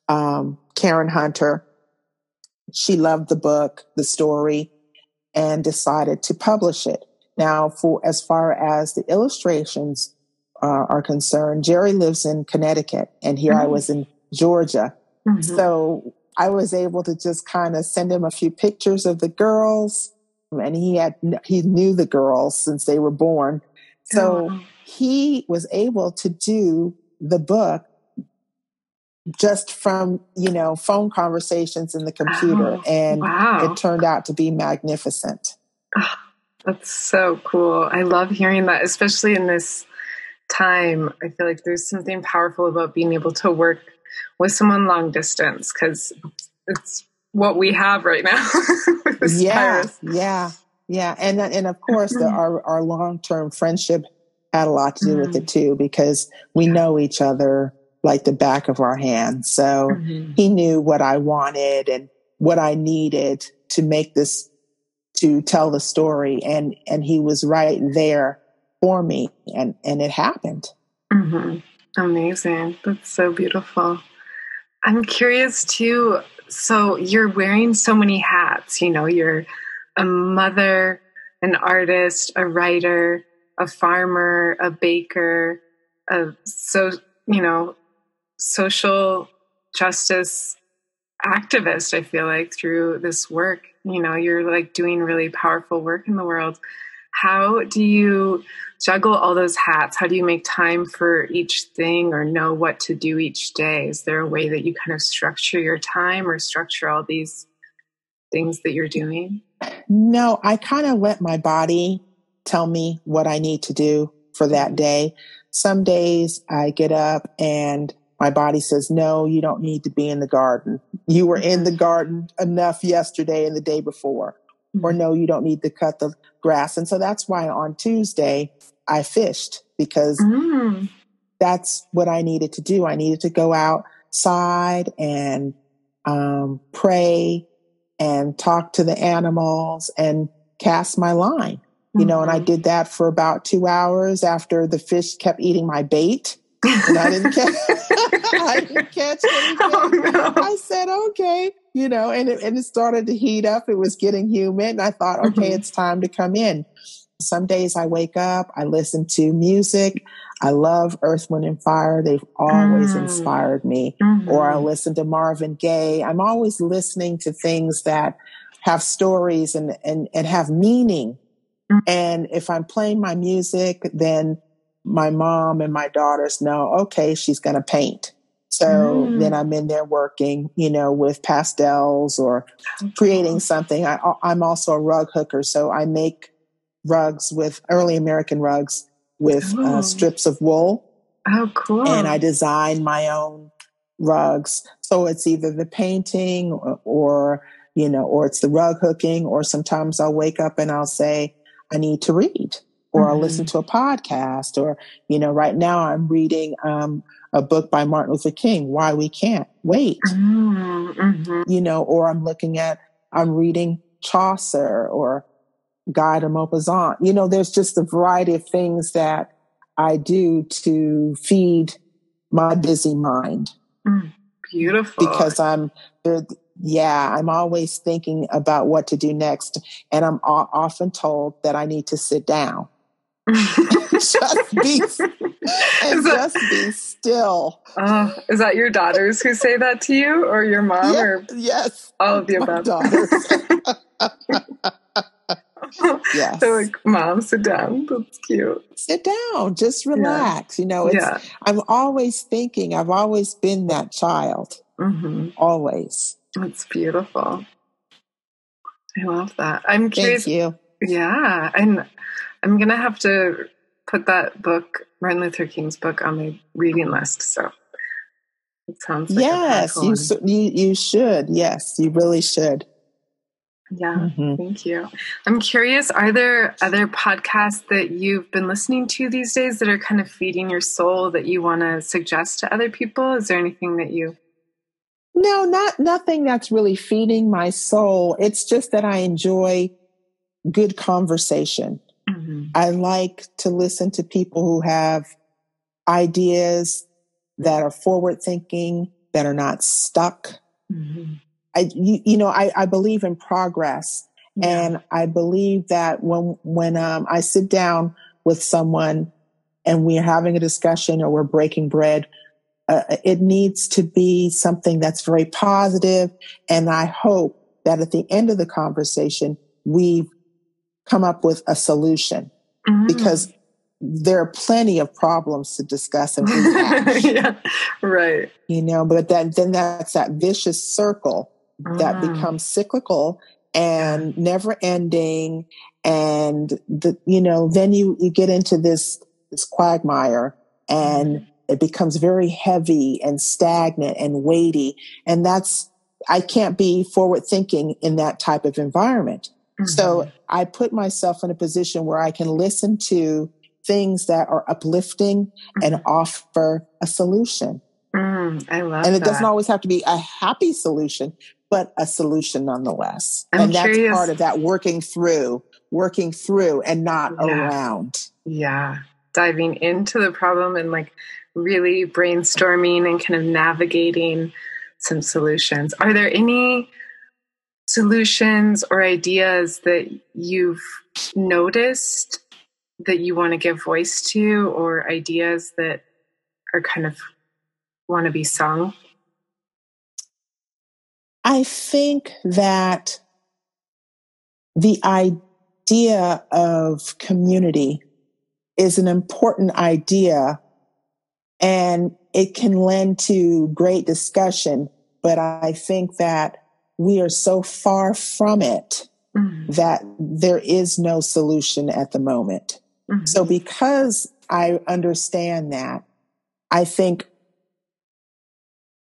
um, Karen Hunter. She loved the book, the story, and decided to publish it. Now, for as far as the illustrations uh, are concerned, Jerry lives in Connecticut, and here mm-hmm. I was in Georgia. Mm-hmm. So I was able to just kind of send him a few pictures of the girls, and he had he knew the girls since they were born. So oh. he was able to do the book just from you know phone conversations in the computer Oh, and wow. it turned out to be magnificent ah, That's so cool. I love hearing that, especially in this time. I feel like there's something powerful about being able to work with someone long distance because it's what we have right now yeah virus. yeah yeah and and of course the, our our long-term friendship had a lot to do with Mhm. it too because we know each other like the back of our hand. so Mhm. he knew what I wanted and what I needed to make this to tell the story and and he was right there for me and and it happened Mhm. Amazing. That's so beautiful. I'm curious too. So you're wearing so many hats. You know, you're a mother, an artist, a writer, a farmer, a baker, a so you know, social justice activist. I feel like through this work, you know, you're like doing really powerful work in the world. How do you juggle all those hats? How do you make time for each thing or know what to do each day? Is there a way that you kind of structure your time or structure all these things that you're doing? no I kind of let my body tell me what I need to do for that mm-hmm. day some days I get up and my body says no you don't need to be in the garden you were in the mm-hmm. garden enough yesterday and the day before or no, you don't need to cut the grass. And so that's why on Tuesday I fished because Mm. that's what I needed to do. I needed to go outside and um, pray and talk to the animals and cast my line. You know, and I Mhm. did that for about two hours after the fish kept eating my bait and I didn't catch, I didn't catch anything. oh no. I said, okay, you know, and it, and it started to heat up. It was getting humid. And I thought, okay, Mhm. it's time to come in. Some days I wake up, I listen to music. I love Earth, Wind, and Fire. They've always Mm. inspired me. Or I Mhm. listen to Marvin Gaye. I'm always listening to things that have stories and, and, and have meaning. Mm. And if I'm playing my music, then my mom and my daughters know, okay, she's going to paint. So Mm. then I'm in there working, you know, with pastels or creating something. I, I'm also a rug hooker. So I make rugs with early American rugs with uh, strips of wool Oh, cool. and I design my own rugs. So it's either the painting or, or, you know, or it's the rug hooking, or sometimes I'll wake up and I'll say, I need to read, or I'll Mhm. listen to a podcast, or, you know, right now I'm reading um, a book by Martin Luther King, Why We Can't Wait, Mm, mhm. you know, or I'm looking at, I'm reading Chaucer or Guy de Maupassant. You know, there's just a variety of things that I do to feed my busy mind Beautiful. because I'm. Yeah, I'm always thinking about what to do next. And I'm often told that I need to sit down just be and that, just be still. oh, is that your daughters who say that to you or your mom Yeah, or yes, all of the above? daughters. yes. They're like, Mom, sit down. That's cute. sit down, just relax. You know, it's, yeah. I'm always thinking, I've always been that child, hmm always. That's beautiful. I love that. I'm curious. Thank you. Yeah. And I'm going to have to put that book, Martin Luther King's book, on my reading list. So it sounds like yes, you, you, you should. Yes, you really should. Yeah. Mhm. Thank you. I'm curious, are there other podcasts that you've been listening to these days that are kind of feeding your soul that you want to suggest to other people? Is there anything that you No, not nothing that's really feeding my soul. It's just that I enjoy good conversation. Mhm. I like to listen to people who have ideas that are forward thinking, that are not stuck. Mhm. I, you, you know, I, I believe in progress. Yeah. And I believe that when, when um, I sit down with someone and we're having a discussion or we're breaking bread, uh, it needs to be something that's very positive. And I hope that at the end of the conversation, we've come up with a solution Mhm. because there are plenty of problems to discuss and yeah, right. You know, but then then that's that vicious circle that mm. becomes cyclical and never ending and the you know then you you get into this this quagmire and mm-hmm. it becomes very heavy and stagnant and weighty and that's i can't be forward thinking in that type of environment mm-hmm. so i put myself in a position where i can listen to things that are uplifting mm-hmm. and offer a solution mm, I love that. and it that. doesn't always have to be a happy solution but a solution nonetheless. I'm and that's curious. part of that working through, working through and not yeah. around. Yeah. Diving into the problem and like really brainstorming and kind of navigating some solutions. Are there any solutions or ideas that you've noticed that you want to give voice to or ideas that are kind of want to be sung? I think that the idea of community is an important idea and it can lend to great discussion. But I think that we are so far from it mm-hmm. that there is no solution at the moment. Mm-hmm. So because I understand that, I think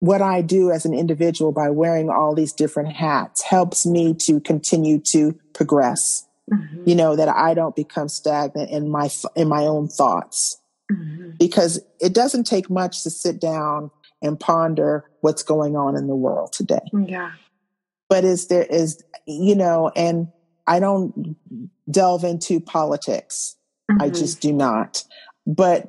what I do as an individual by wearing all these different hats helps me to continue to progress. Mm-hmm. You know, that I don't become stagnant in my, in my own thoughts mm-hmm. because it doesn't take much to sit down and ponder what's going on in the world today. Yeah. But is there is, you know, and I don't delve into politics. Mm-hmm. I just do not. But,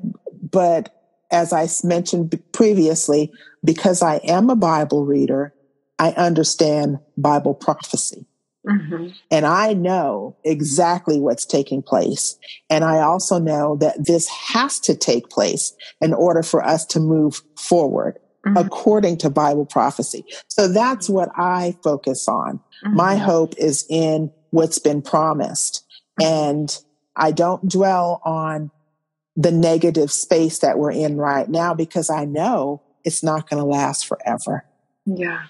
but as I mentioned previously, because I am a Bible reader, I understand Bible prophecy. Mm-hmm. And I know exactly what's taking place. And I also know that this has to take place in order for us to move forward mm-hmm. according to Bible prophecy. So that's what I focus on. Mm-hmm. My hope is in what's been promised. And I don't dwell on the negative space that we're in right now because I know it's not going to last forever. Yeah.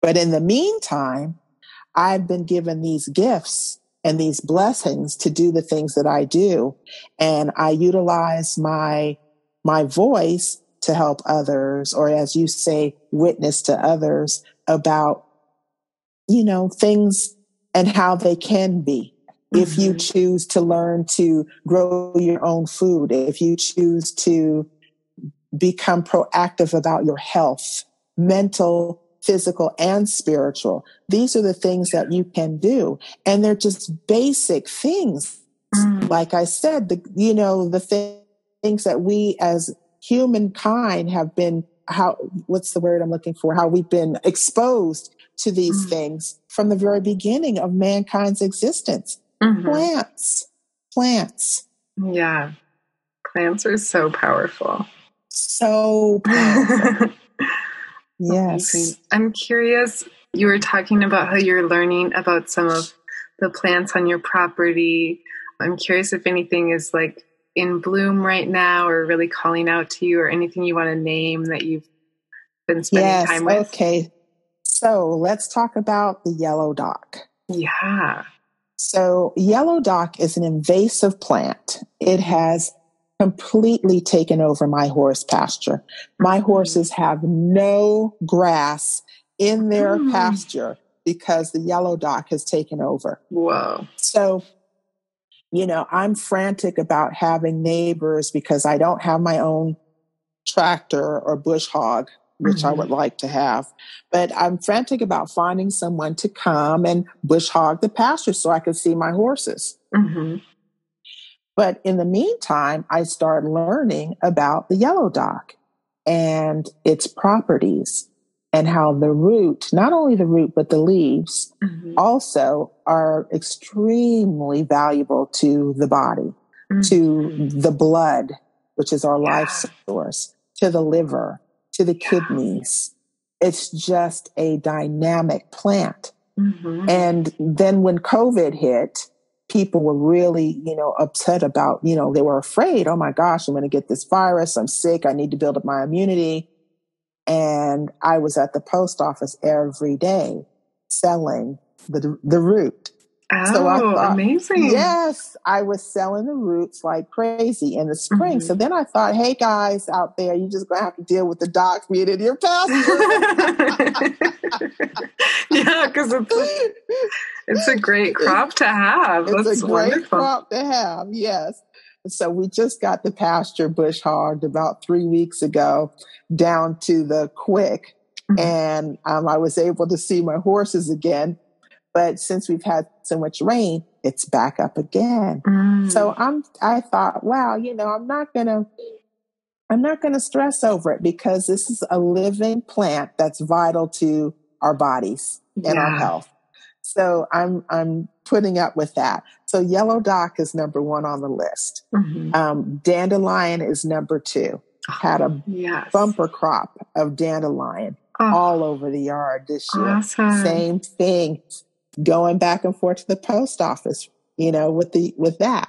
But in the meantime, I've been given these gifts and these blessings to do the things that I do. And I utilize my, my voice to help others, or as you say, witness to others about, you know, things and how they can be if you mm-hmm. choose to learn to grow your own food, if you choose to become proactive about your health, mental, physical, and spiritual. These are the things that you can do. And they're just basic things. Mm. Like I said, the, you know, the things that we as humankind have been, how, what's the word I'm looking for? How we've been exposed to these mm. things from the very beginning of mankind's existence. Mm-hmm. Plants, plants. Yeah. Plants are so powerful. So powerful. yes. I'm curious. You were talking about how you're learning about some of the plants on your property. I'm curious if anything is like in bloom right now or really calling out to you or anything you want to name that you've been spending yes, time with. Okay. So let's talk about the yellow dock. Yeah. So, yellow dock is an invasive plant. It has completely taken over my horse pasture. My mm-hmm. horses have no grass in their mm. pasture because the yellow dock has taken over. Whoa. So, you know, I'm frantic about having neighbors because I don't have my own tractor or bush hog which mm-hmm. I would like to have. But I'm frantic about finding someone to come and bush hog the pasture so I can see my horses. Mm-hmm. But in the meantime, I started learning about the yellow dock and its properties and how the root, not only the root, but the leaves mm-hmm. also are extremely valuable to the body, to mm-hmm. the blood, which is our yeah. life source, to the liver, to the kidneys. It's just a dynamic plant. Mm-hmm. And then when COVID hit, people were really, you know, upset about, you know, they were afraid, oh my gosh, I'm going to get this virus. I'm sick. I need to build up my immunity. And I was at the post office every day selling the, the root. Oh, so I oh, thought, amazing. Yes, I was selling the roots like crazy in the spring. Mm-hmm. So then I thought, hey guys out there, you're just going to have to deal with the docks being in your pasture. yeah, because it's, a, it's a great crop to have. It's That's a great wonderful. crop to have, yes. So we just got the pasture bush hogged about three weeks ago down to the quick. Mm-hmm. And um, I was able to see my horses again but since we've had so much rain, it's back up again. Mm. So I'm, I thought, wow, you know, I'm not going to, I'm not going to stress over it because this is a living plant that's vital to our bodies yeah. and our health. So I'm, I'm putting up with that. So yellow dock is number one on the list. Mm-hmm. Um, dandelion is number two. Had a yes. bumper crop of dandelion oh. all over the yard this year. Awesome. Same thing going back and forth to the post office, you know, with the with that.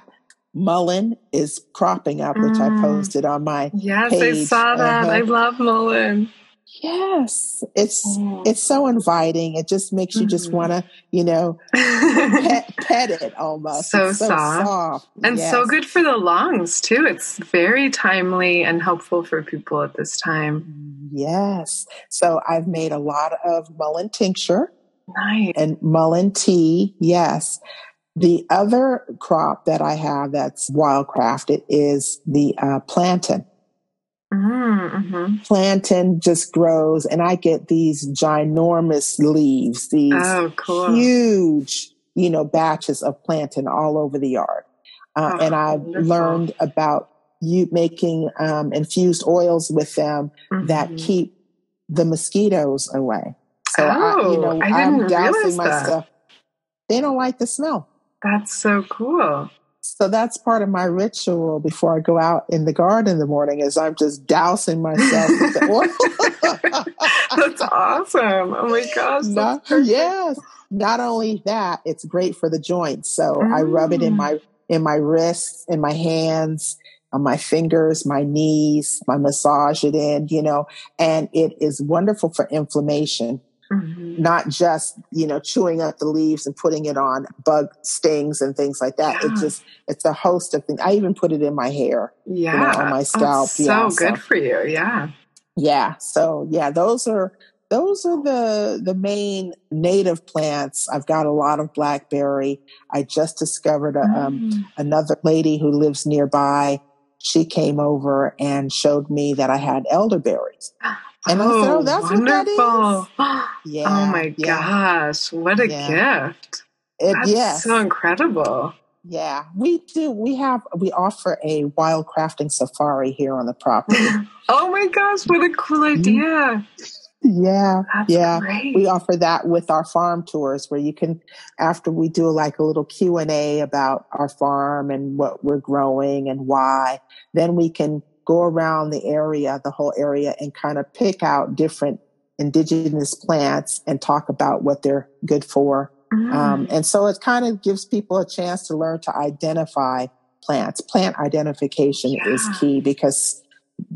mullein is cropping up, which mm. I posted on my yes, page. I saw that. Uh-huh. I love mullein. Yes, it's mm. it's so inviting. It just makes you mm-hmm. just want to, you know, pet, pet, it almost. So, so soft. soft. and yes. so good for the lungs too. It's very timely and helpful for people at this time. Yes. So I've made a lot of mullein tincture. Nice. And mullein tea, yes. The other crop that I have that's wildcrafted is the uh, plantain. Mm-hmm. Plantain just grows, and I get these ginormous leaves, these oh, cool. huge, you know, batches of plantain all over the yard. Uh, oh, and I've wonderful. learned about you making um, infused oils with them mm-hmm. that keep the mosquitoes away. So oh, I, you know, I am dousing my that. stuff. They don't like the smell. That's so cool. So that's part of my ritual before I go out in the garden in the morning is I'm just dousing myself with the oil. that's awesome. Oh my gosh. Not, yes. Not only that, it's great for the joints. So mm. I rub it in mm. my in my wrists, in my hands, on my fingers, my knees, I massage it in, you know, and it is wonderful for inflammation. Mm-hmm. Not just, you know, chewing up the leaves and putting it on bug stings and things like that. Yeah. It just, it's a host of things. I even put it in my hair. Yeah. You know, on my scalp. Oh, so yeah, good so. for you. Yeah. Yeah. So yeah, those are, those are the the main native plants. I've got a lot of blackberry. I just discovered a, um, mm. um, another lady who lives nearby. She came over and showed me that I had elderberries. And oh, oh, that's wonderful. what that is. yeah. Oh my yeah. gosh. What a yeah. gift. It, that's yes. so incredible. Yeah, we do. We have, we offer a wild crafting safari here on the property. oh my gosh, what a cool mm-hmm. idea. Yeah. That's yeah. Great. We offer that with our farm tours where you can, after we do like a little Q and A about our farm and what we're growing and why, then we can go around the area, the whole area, and kind of pick out different indigenous plants and talk about what they're good for. Mm. Um, and so it kind of gives people a chance to learn to identify plants. Plant identification yeah. is key because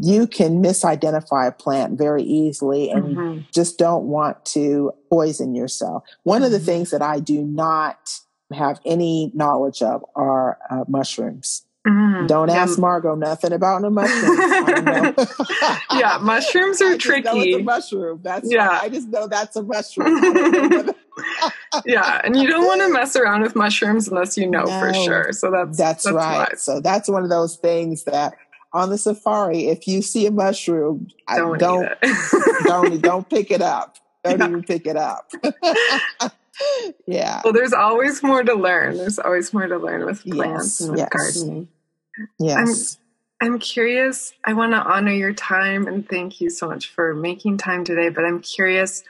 you can misidentify a plant very easily and mm-hmm. just don't want to poison yourself. One mm-hmm. of the mm-hmm. things that I do not have any knowledge of are uh, mushrooms. Mm, don't ask yeah. Margot nothing about the mushrooms. yeah, mushrooms are tricky. a mushroom. That's yeah. Right. I just know that's a mushroom. yeah, and you don't want to mess around with mushrooms unless you know no, for sure. So that's that's, that's right. Why. So that's one of those things that on the safari, if you see a mushroom, don't don't don't, don't pick it up. Don't yeah. even pick it up. yeah. Well, there's always more to learn. There's always more to learn with plants yes. and with yes. gardening. Yes. I'm, I'm curious. I want to honor your time and thank you so much for making time today. But I'm curious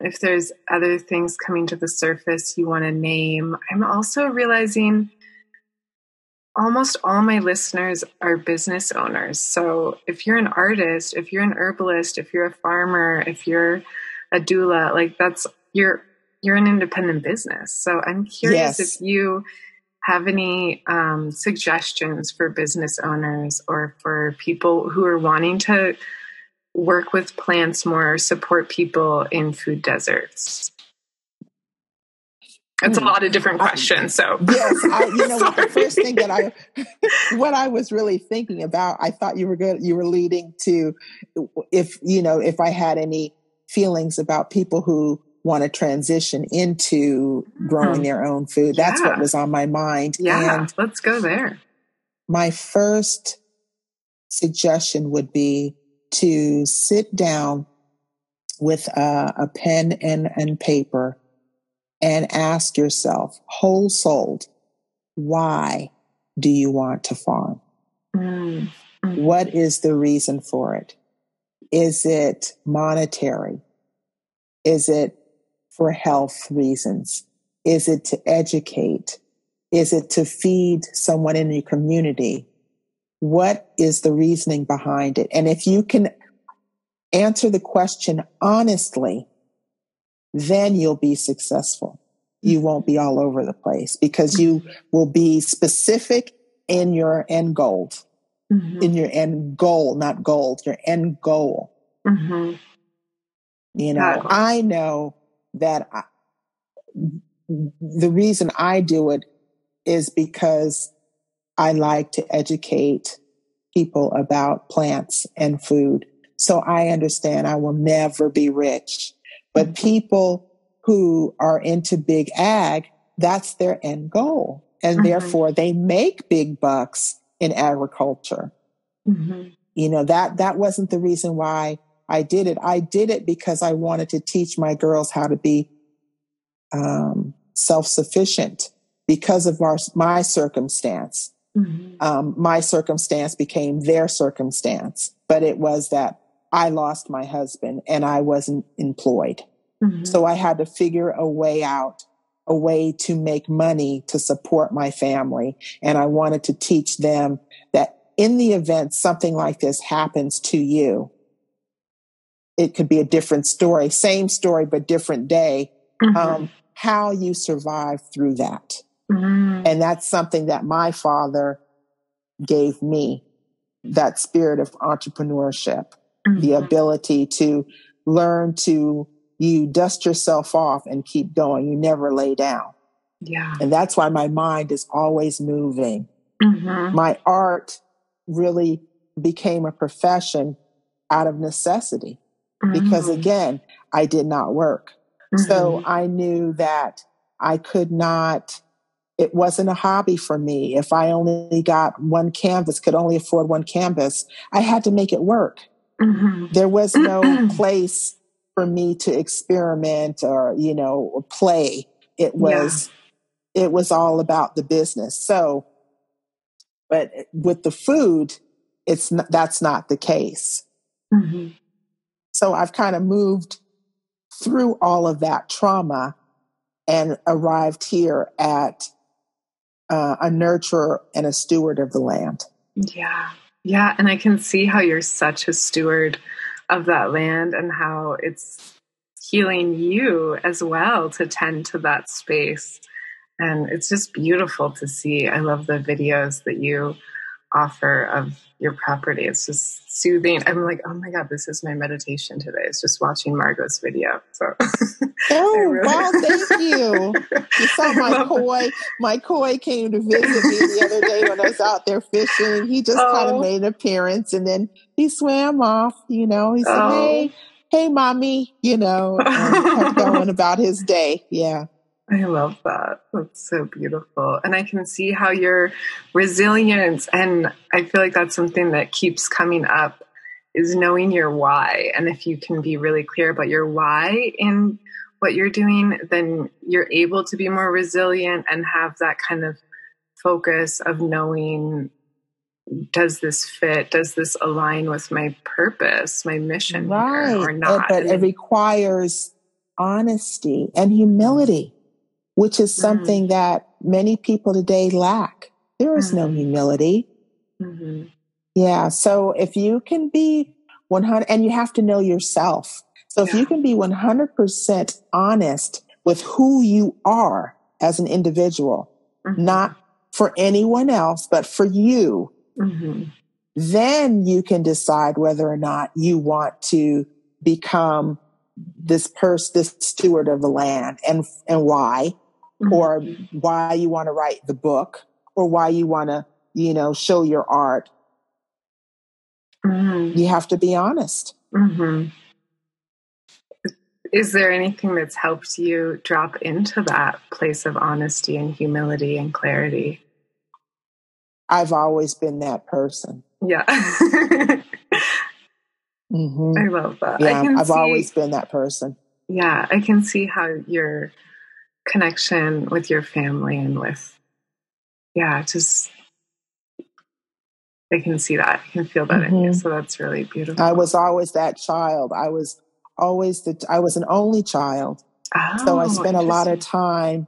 if there's other things coming to the surface you want to name. I'm also realizing almost all my listeners are business owners. So if you're an artist, if you're an herbalist, if you're a farmer, if you're a doula, like that's you're you're an independent business. So I'm curious yes. if you have any um, suggestions for business owners or for people who are wanting to work with plants more, support people in food deserts? It's a hmm. lot of different questions. So yes, I, you know the first thing that I, what I was really thinking about, I thought you were good. You were leading to, if you know, if I had any feelings about people who want to transition into growing hmm. their own food. That's yeah. what was on my mind. Yeah, and let's go there. My first suggestion would be to sit down with a, a pen and, and paper and ask yourself, whole souled, why do you want to farm? Mm-hmm. What is the reason for it? Is it monetary? Is it for health reasons? Is it to educate? Is it to feed someone in your community? What is the reasoning behind it? And if you can answer the question honestly, then you'll be successful. You won't be all over the place because you will be specific in your end goal, mm-hmm. in your end goal, not gold, your end goal. Mm-hmm. You know, I know that I, the reason I do it is because I like to educate people about plants and food. So I understand I will never be rich, but mm-hmm. people who are into big ag, that's their end goal. And mm-hmm. therefore they make big bucks in agriculture. Mm-hmm. You know, that, that wasn't the reason why I did it. I did it because I wanted to teach my girls how to be um, self-sufficient because of our, my circumstance. Mm-hmm. Um, my circumstance became their circumstance, but it was that I lost my husband and I wasn't employed. Mm-hmm. So I had to figure a way out, a way to make money to support my family. And I wanted to teach them that in the event something like this happens to you, it could be a different story, same story, but different day. Mm-hmm. Um, how you survive through that. Mm-hmm. And that's something that my father gave me that spirit of entrepreneurship, mm-hmm. the ability to learn to you dust yourself off and keep going. You never lay down. Yeah. And that's why my mind is always moving. Mm-hmm. My art really became a profession out of necessity because mm-hmm. again, I did not work. Mm-hmm. So I knew that I could not, it wasn't a hobby for me. If I only got one canvas, could only afford one canvas, I had to make it work. Mm-hmm. There was no place for me to experiment or, you know, or play. It was, yeah. it was all about the business. So, but with the food, it's not, that's not the case. Mm-hmm. So I've kind of moved through all of that trauma and arrived here at uh, a nurturer and a steward of the land. Yeah. Yeah. And I can see how you're such a steward of that land and how it's healing you as well to tend to that space. And it's just beautiful to see. I love the videos that you offer of your property. It's just soothing. I'm like, oh my God, this is my meditation today. It's just watching Margot's video. So Oh really... wow, thank you. You saw my koi. My koi came to visit me the other day when I was out there fishing. He just oh. kind of made an appearance and then he swam off, you know. He said, oh. Hey, hey mommy, you know, and kept going about his day. Yeah. I love that. That's so beautiful. And I can see how your resilience, and I feel like that's something that keeps coming up, is knowing your why. And if you can be really clear about your why in what you're doing, then you're able to be more resilient and have that kind of focus of knowing does this fit? Does this align with my purpose, my mission right. or not? But it requires honesty and humility which is something mm-hmm. that many people today lack. There is mm-hmm. no humility. Mm-hmm. Yeah. So if you can be 100, and you have to know yourself. So if yeah. you can be 100% honest with who you are as an individual, mm-hmm. not for anyone else, but for you. Mm-hmm. Then you can decide whether or not you want to become this person, this steward of the land and, and why, mm-hmm. Or why you want to write the book or why you want to, you know, show your art. Mm-hmm. You have to be honest. Mm-hmm. Is there anything that's helped you drop into that place of honesty and humility and clarity? I've always been that person. Yeah. mm-hmm. I love that. Yeah, I've see, always been that person. Yeah, I can see how your connection with your family and with, yeah, just, I can see that. I can feel that mm-hmm. in you. Mm-hmm. So that's really beautiful. I was always that child. I was always the I was an only child. Oh, so I oh, spent a lot of time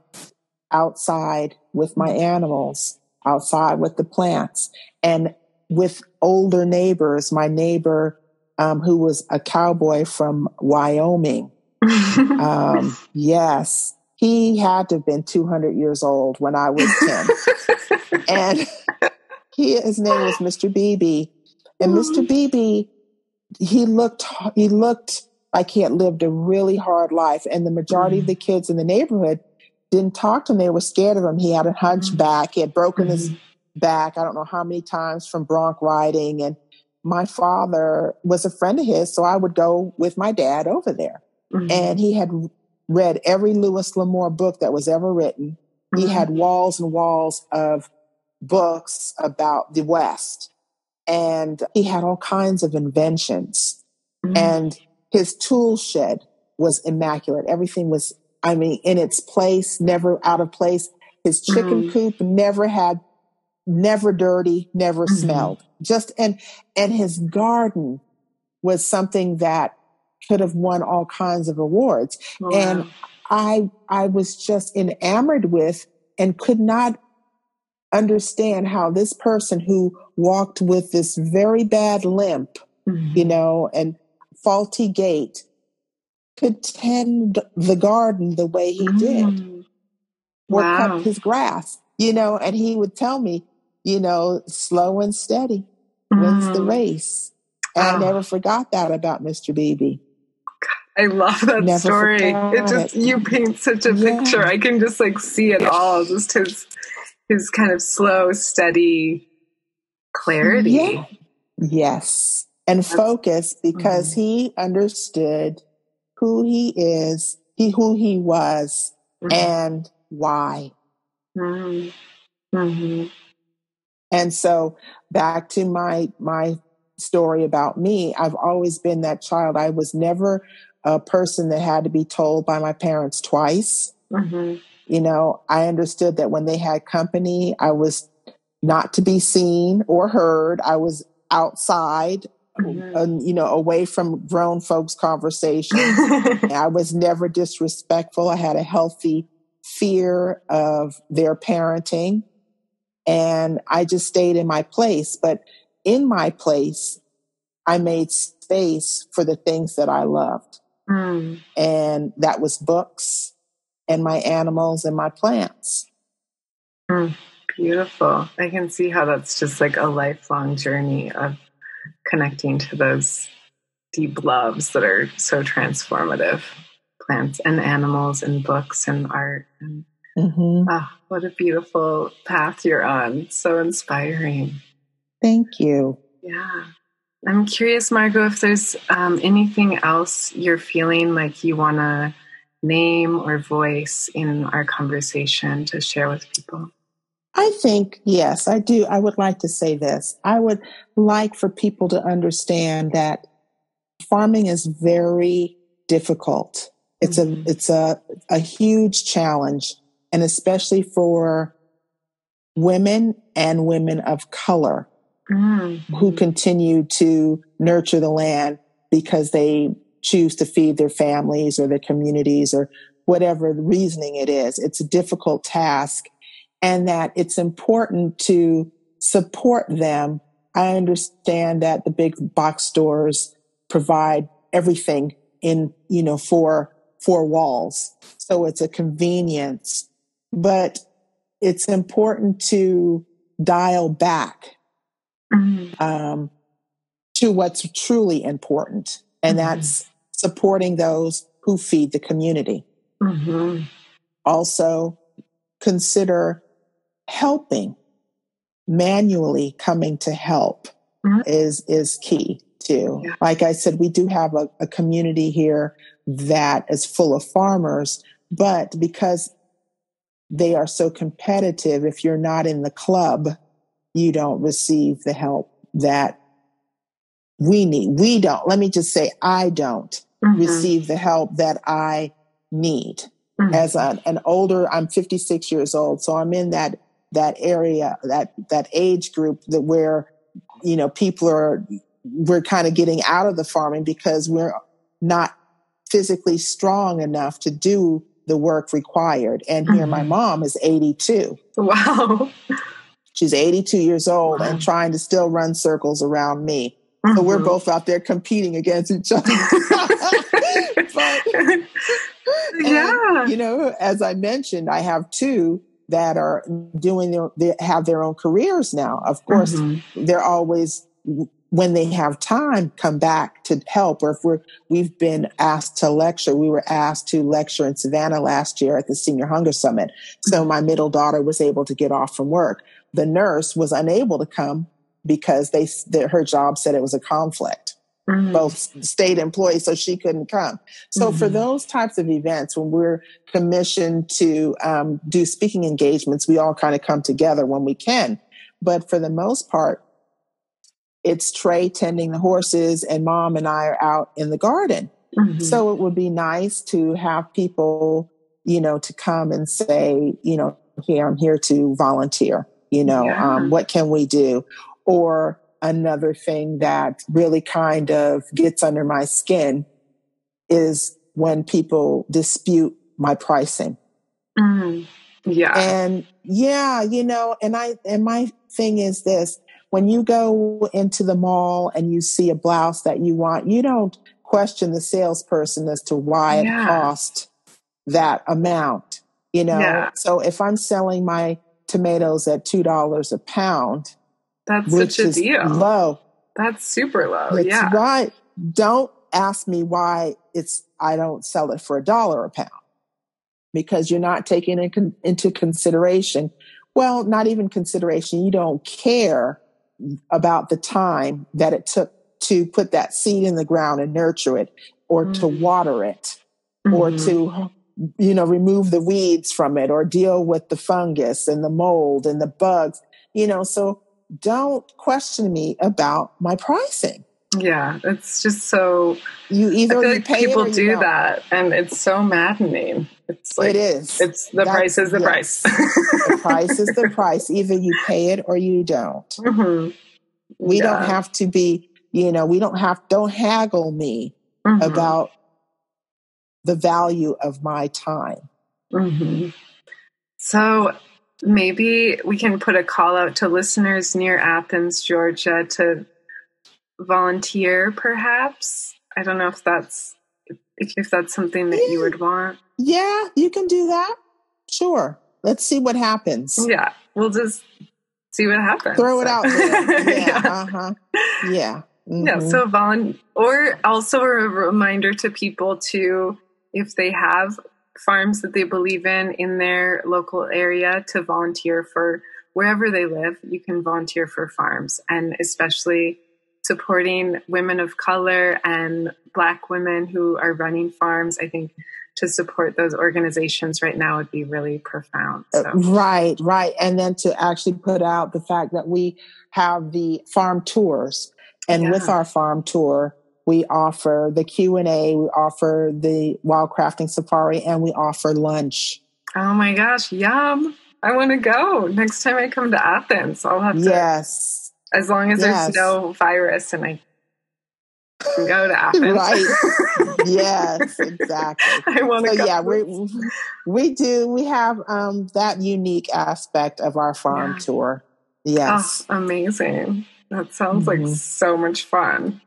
outside with my animals, outside with the plants, and with older neighbors. My neighbor, um, who was a cowboy from Wyoming, um, yes, he had to have been 200 years old when I was 10. and he, his name was Mr. Beebe. And Mr. Beebe, he looked, he looked like he had lived a really hard life. And the majority mm-hmm. of the kids in the neighborhood didn't talk to him. They were scared of him. He had a hunchback. He had broken mm-hmm. his back, I don't know how many times from bronc riding. And my father was a friend of his. So I would go with my dad over there. Mm-hmm. And he had read every Louis L'Amour book that was ever written. He mm-hmm. had walls and walls of books about the West. And he had all kinds of inventions. Mm-hmm. And his tool shed was immaculate. Everything was, I mean, in its place, never out of place. His chicken mm-hmm. coop never had, never dirty, never mm-hmm. smelled. Just, and, and his garden was something that could have won all kinds of awards. Oh, and wow. I, I was just enamored with and could not understand how this person who walked with this very bad limp, mm-hmm. you know, and faulty gait could tend the garden the way he did mm. or wow. cut his grass, you know, and he would tell me, you know, slow and steady mm. wins the mm. race. And oh. I never forgot that about Mr. Beebe. I love that never story. It just it. you paint such a yeah. picture. I can just like see it all. Just his his kind of slow, steady clarity. Yeah. Yes and focus because mm-hmm. he understood who he is, he who he was, mm-hmm. and why. Mm-hmm. mm-hmm. And so back to my my story about me, I've always been that child. I was never a person that had to be told by my parents twice. Mm-hmm. You know, I understood that when they had company, I was not to be seen or heard. I was outside mm-hmm. uh, you know, away from grown folks' conversation. I was never disrespectful. I had a healthy fear of their parenting. And I just stayed in my place. But in my place, I made space for the things that I loved. Mm. And that was books and my animals and my plants. Mm, beautiful. I can see how that's just like a lifelong journey of connecting to those deep loves that are so transformative plants and animals and books and art and mm-hmm. oh, what a beautiful path you're on so inspiring thank you yeah i'm curious margot if there's um, anything else you're feeling like you want to name or voice in our conversation to share with people I think, yes, I do. I would like to say this. I would like for people to understand that farming is very difficult. It's mm-hmm. a, it's a, a huge challenge. And especially for women and women of color mm-hmm. who continue to nurture the land because they choose to feed their families or their communities or whatever the reasoning it is. It's a difficult task and that it's important to support them. I understand that the big box stores provide everything in, you know, for four walls. So it's a convenience, but it's important to dial back mm-hmm. um, to what's truly important, and mm-hmm. that's supporting those who feed the community. Mm-hmm. Also, consider helping manually coming to help mm-hmm. is is key too. Yeah. Like I said, we do have a, a community here that is full of farmers, but because they are so competitive, if you're not in the club, you don't receive the help that we need. We don't. Let me just say, I don't mm-hmm. receive the help that I need. Mm-hmm. As an, an older, I'm 56 years old, so I'm in that that area, that that age group that where you know people are we're kind of getting out of the farming because we're not physically strong enough to do the work required. And here, mm-hmm. my mom is 82. Wow. She's 82 years old wow. and trying to still run circles around me. Mm-hmm. So we're mm-hmm. both out there competing against each other. but, yeah. And, you know, as I mentioned, I have two that are doing their, they have their own careers now. Of course, mm-hmm. they're always when they have time come back to help or if we're we've been asked to lecture we were asked to lecture in savannah last year at the senior hunger summit so my middle daughter was able to get off from work the nurse was unable to come because they her job said it was a conflict mm-hmm. both state employees so she couldn't come so mm-hmm. for those types of events when we're commissioned to um, do speaking engagements we all kind of come together when we can but for the most part it's Trey tending the horses and mom and I are out in the garden. Mm-hmm. So it would be nice to have people, you know, to come and say, you know, here, I'm here to volunteer, you know, yeah. um, what can we do? Or another thing that really kind of gets under my skin is when people dispute my pricing. Mm-hmm. Yeah. And yeah, you know, and I, and my thing is this, when you go into the mall and you see a blouse that you want, you don't question the salesperson as to why yeah. it cost that amount. You know, yeah. so if I'm selling my tomatoes at two dollars a pound, that's which such a is deal. Low. That's super low. It's yeah. Right. Don't ask me why it's I don't sell it for a dollar a pound because you're not taking it into consideration. Well, not even consideration. You don't care about the time that it took to put that seed in the ground and nurture it or mm-hmm. to water it mm-hmm. or to you know remove the weeds from it or deal with the fungus and the mold and the bugs you know so don't question me about my pricing yeah it's just so you either like people do don't. that and it's so maddening it's like it is it's the That's, price is the yes. price the price is the price either you pay it or you don't mm-hmm. we yeah. don't have to be you know we don't have don't haggle me mm-hmm. about the value of my time. Mm-hmm. so maybe we can put a call out to listeners near athens georgia to volunteer perhaps. I don't know if that's if, if that's something that yeah. you would want. Yeah you can do that. Sure. Let's see what happens. Yeah we'll just see what happens. Throw it out there. Yeah, yeah. uh-huh. Yeah mm-hmm. yeah so volun or also a reminder to people to if they have farms that they believe in in their local area to volunteer for wherever they live you can volunteer for farms and especially supporting women of color and black women who are running farms i think to support those organizations right now would be really profound uh, so. right right and then to actually put out the fact that we have the farm tours and yeah. with our farm tour we offer the q&a we offer the wild crafting safari and we offer lunch oh my gosh yum i want to go next time i come to athens i'll have to yes as long as yes. there's no virus and I can go to Athens. right. yes, exactly. I want to so, go. Yeah, we we do. We have um, that unique aspect of our farm yeah. tour. Yes. Oh, amazing. That sounds mm-hmm. like so much fun.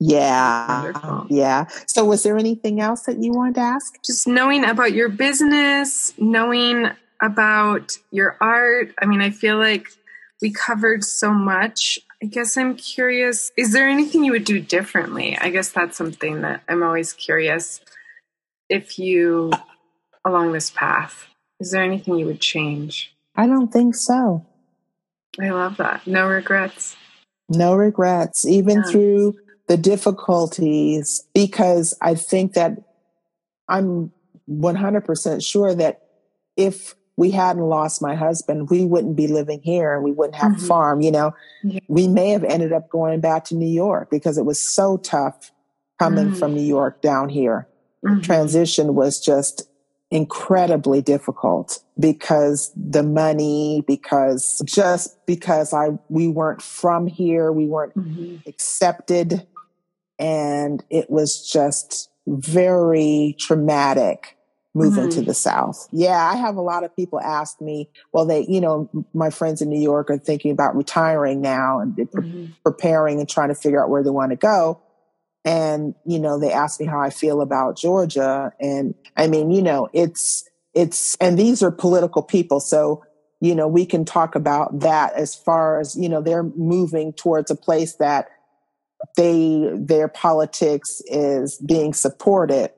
Yeah. Yeah. So was there anything else that you wanted to ask? Just knowing about your business, knowing about your art. I mean, I feel like we covered so much. I guess I'm curious is there anything you would do differently? I guess that's something that I'm always curious if you, along this path, is there anything you would change? I don't think so. I love that. No regrets. No regrets, even yeah. through the difficulties, because I think that I'm 100% sure that if we hadn't lost my husband, we wouldn't be living here and we wouldn't have mm-hmm. a farm, you know. Yeah. We may have ended up going back to New York because it was so tough coming mm-hmm. from New York down here. Mm-hmm. Transition was just incredibly difficult because the money, because just because I we weren't from here, we weren't mm-hmm. accepted, and it was just very traumatic moving mm-hmm. to the South. Yeah, I have a lot of people ask me, well, they, you know, my friends in New York are thinking about retiring now and mm-hmm. preparing and trying to figure out where they want to go. And, you know, they ask me how I feel about Georgia. And I mean, you know, it's, it's, and these are political people. So, you know, we can talk about that as far as, you know, they're moving towards a place that they, their politics is being supported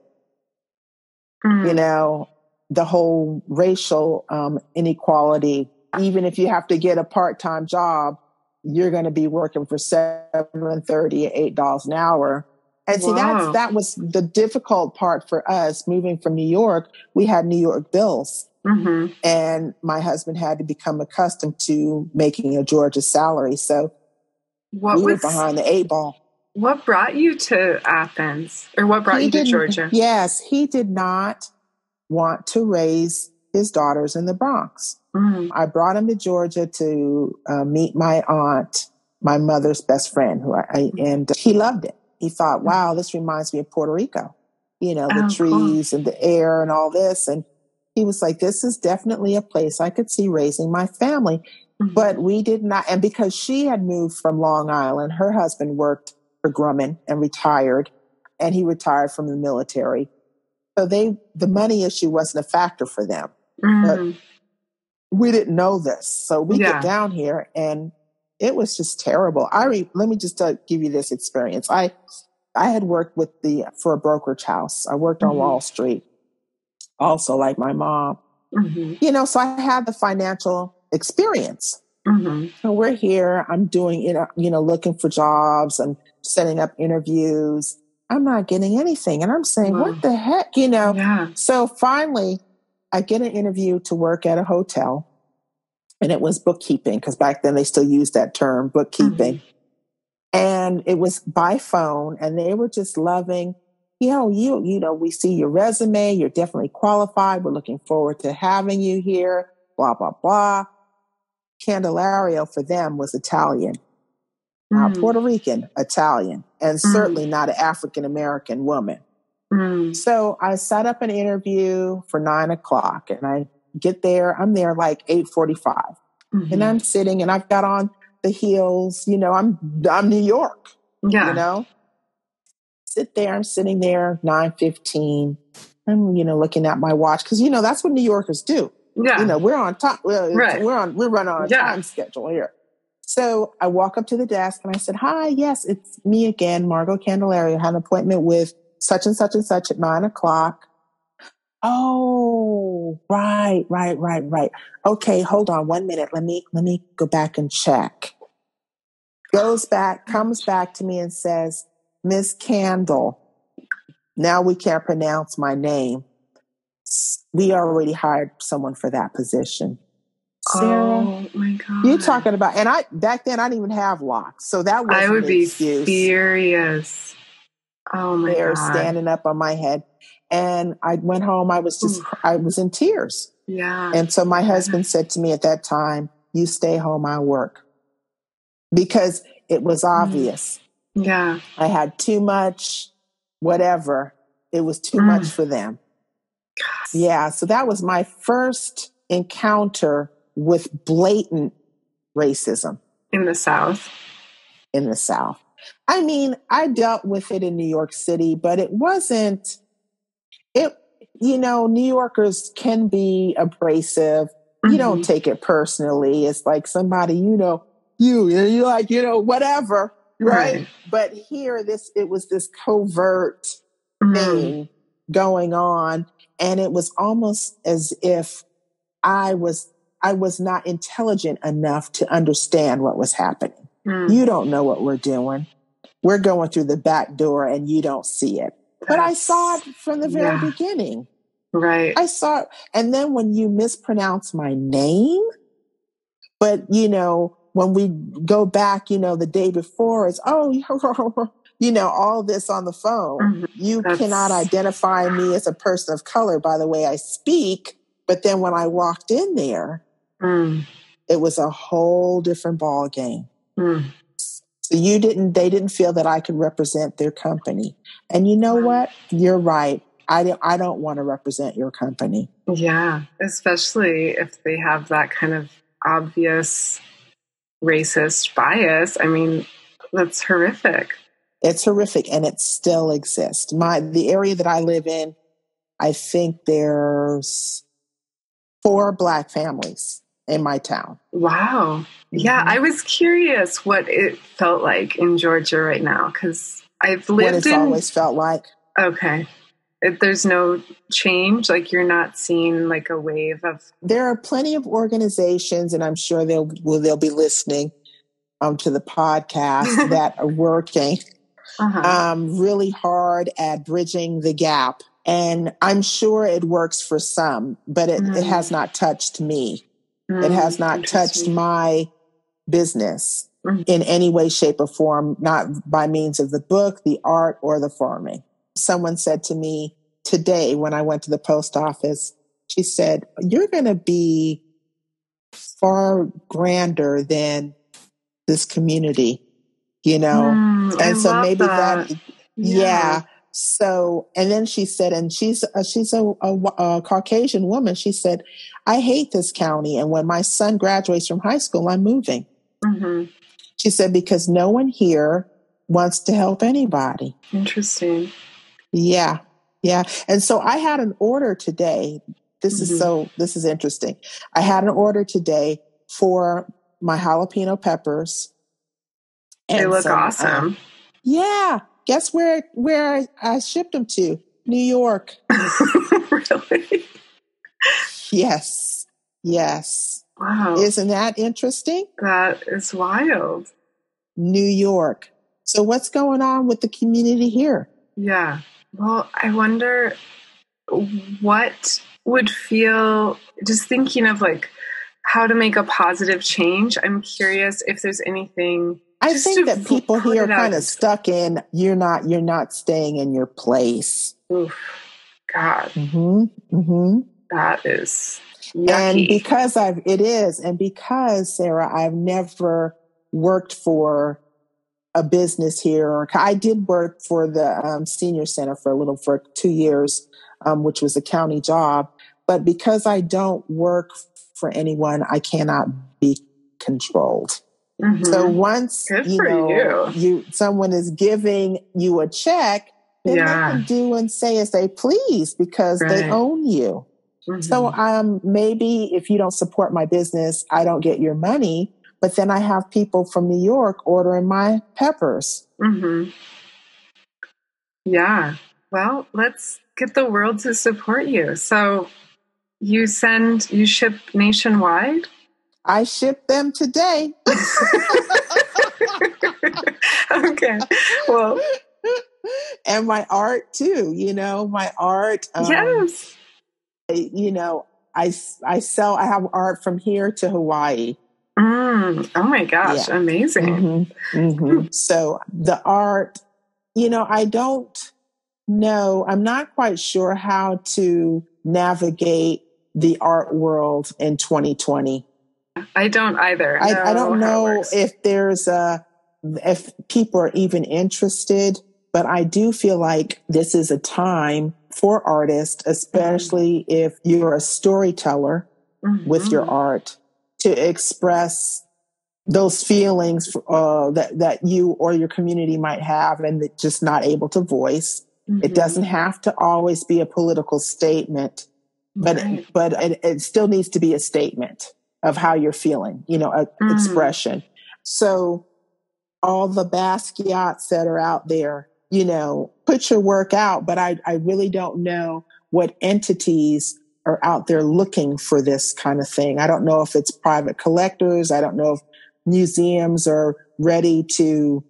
mm. you know, the whole racial um, inequality. Even if you have to get a part time job, you're going to be working for seven thirty, eight dollars an hour. And see, wow. that's that was the difficult part for us moving from New York. We had New York bills, mm-hmm. and my husband had to become accustomed to making a Georgia salary. So what we was, were behind the eight ball. What brought you to Athens or what brought he you to Georgia? Yes, he did not want to raise his daughters in the Bronx. Mm-hmm. I brought him to Georgia to uh, meet my aunt, my mother's best friend, who I, mm-hmm. and he loved it. He thought, mm-hmm. wow, this reminds me of Puerto Rico, you know, the oh, trees cool. and the air and all this. And he was like, this is definitely a place I could see raising my family. Mm-hmm. But we did not. And because she had moved from Long Island, her husband worked for Grumman and retired, and he retired from the military. So they the money issue wasn't a factor for them. Mm. But we didn't know this. So we yeah. get down here and it was just terrible. I re, let me just uh, give you this experience. I I had worked with the for a brokerage house. I worked mm-hmm. on Wall Street, also like my mom. Mm-hmm. You know, so I had the financial experience. Mm-hmm. So we're here. I'm doing you know, you know, looking for jobs and setting up interviews. I'm not getting anything. And I'm saying, wow. what the heck? You know? Yeah. So finally, I get an interview to work at a hotel. And it was bookkeeping, because back then they still used that term, bookkeeping. Mm-hmm. And it was by phone, and they were just loving, you know, you, you know, we see your resume, you're definitely qualified. We're looking forward to having you here, blah, blah, blah. Candelario for them was Italian mm. Puerto Rican, Italian, and mm. certainly not an African American woman. Mm. So I set up an interview for nine o'clock, and I get there. I'm there like eight mm-hmm. and I'm sitting, and I've got on the heels. You know, I'm I'm New York. Yeah, you know. Sit there. I'm sitting there nine fifteen. I'm you know looking at my watch because you know that's what New Yorkers do. Yeah, you know we're on time. We're, right. we're on we're running on a yeah. time schedule here. So I walk up to the desk and I said, Hi, yes, it's me again, Margot Candelario. I have an appointment with such and such and such at nine o'clock. Oh, right, right, right, right. Okay, hold on one minute. Let me let me go back and check. Goes back, comes back to me and says, Miss Candle, now we can't pronounce my name. We already hired someone for that position. Sarah, oh my god! You talking about? And I back then I didn't even have locks, so that was I would be excuse. furious. Oh my They're god! standing up on my head, and I went home. I was just Ooh. I was in tears. Yeah. And so my husband said to me at that time, "You stay home. I work," because it was mm. obvious. Yeah. I had too much, whatever. It was too mm. much for them. Yeah. So that was my first encounter with blatant racism in the South. In the South. I mean, I dealt with it in New York City, but it wasn't it you know, New Yorkers can be abrasive. Mm-hmm. You don't mm-hmm. take it personally. It's like somebody, you know, you, you like, you know, whatever. Right. right. But here, this, it was this covert mm-hmm. thing going on. And it was almost as if I was, I was not intelligent enough to understand what was happening. Mm. You don't know what we're doing. We're going through the back door and you don't see it. But I saw it from the very yeah. beginning. Right. I saw it. And then when you mispronounce my name, but you know, when we go back, you know, the day before, it's, oh, you know, all this on the phone. Mm-hmm. You That's... cannot identify me as a person of color by the way I speak. But then when I walked in there, mm. it was a whole different ball game. Mm. So you didn't, they didn't feel that I could represent their company. And you know what? You're right. I don't, I don't want to represent your company. Yeah, especially if they have that kind of obvious racist bias. I mean, that's horrific. It's horrific and it still exists. My the area that I live in, I think there's four black families in my town. Wow. Yeah, mm-hmm. I was curious what it felt like in Georgia right now cuz I've lived what it's in always felt like. Okay. It, there's no change like you're not seeing like a wave of there are plenty of organizations and i'm sure they'll will they'll be listening um, to the podcast that are working uh-huh. um, really hard at bridging the gap and i'm sure it works for some but it, mm. it has not touched me mm. it has not touched my business mm. in any way shape or form not by means of the book the art or the farming someone said to me today when I went to the post office, she said, You're going to be far grander than this community, you know? Mm, and I so maybe that, that yeah. yeah. So, and then she said, and she's, uh, she's a, a, a, Caucasian woman. She said, I hate this county. And when my son graduates from high school, I'm moving. Mm-hmm. She said, because no one here wants to help anybody. Interesting. Yeah. Yeah. And so I had an order today. This mm-hmm. is so, this is interesting. I had an order today for my jalapeno peppers. They look some, awesome. Um, yeah. Guess where, where I, I shipped them to? New York. really? Yes. Yes. Wow. Isn't that interesting? That is wild. New York. So what's going on with the community here? Yeah. Well, I wonder what would feel just thinking of like how to make a positive change. I'm curious if there's anything. I think that people here are kind of stuck in you're not you're not staying in your place. Oof, God, mm-hmm, mm-hmm. That is yucky. and because I've it is and because Sarah, I've never worked for a business here. I did work for the um, senior center for a little for two years, um, which was a county job. But because I don't work for anyone, I cannot be controlled. Mm-hmm. So once Good you know you. you. someone is giving you a check, then yeah. they can do and say as they please because right. they own you. Mm-hmm. So um, maybe if you don't support my business, I don't get your money but then I have people from New York ordering my peppers. Mm-hmm. Yeah. Well, let's get the world to support you. So you send, you ship nationwide? I ship them today. okay. Well, and my art too, you know, my art. Um, yes. You know, I, I sell, I have art from here to Hawaii. Mm, oh my gosh, yeah. amazing. Mm-hmm, mm-hmm. So the art, you know, I don't know, I'm not quite sure how to navigate the art world in 2020. I don't either. I, I don't know if there's a, if people are even interested, but I do feel like this is a time for artists, especially mm-hmm. if you're a storyteller with your mm-hmm. art to express those feelings uh, that that you or your community might have and just not able to voice. Mm-hmm. It doesn't have to always be a political statement, but right. but it, it, still needs to be a statement of how you're feeling, you know, mm. expression. So all the Basquiat's that are out there, you know, put your work out, but I, I really don't know what entities are out there looking for this kind of thing. I don't know if it's private collectors. I don't know if museums are ready to,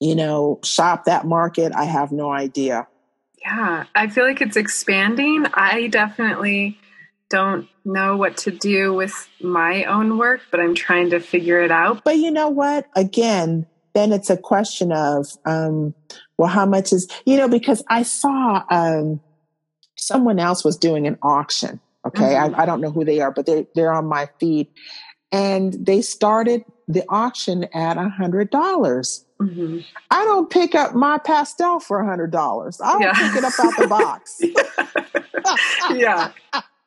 you know, shop that market. I have no idea. Yeah, I feel like it's expanding. I definitely don't know what to do with my own work, but I'm trying to figure it out. But you know what? Again, then it's a question of, um, well, how much is, you know, because I saw um, someone else was doing an auction. Okay. Mm-hmm. I, I, don't know who they are, but they're, they're on my feed. And they started the auction at a hundred dollars. Mm-hmm. I don't pick up my pastel for a hundred dollars. I don't yeah. pick it up out the box. yeah.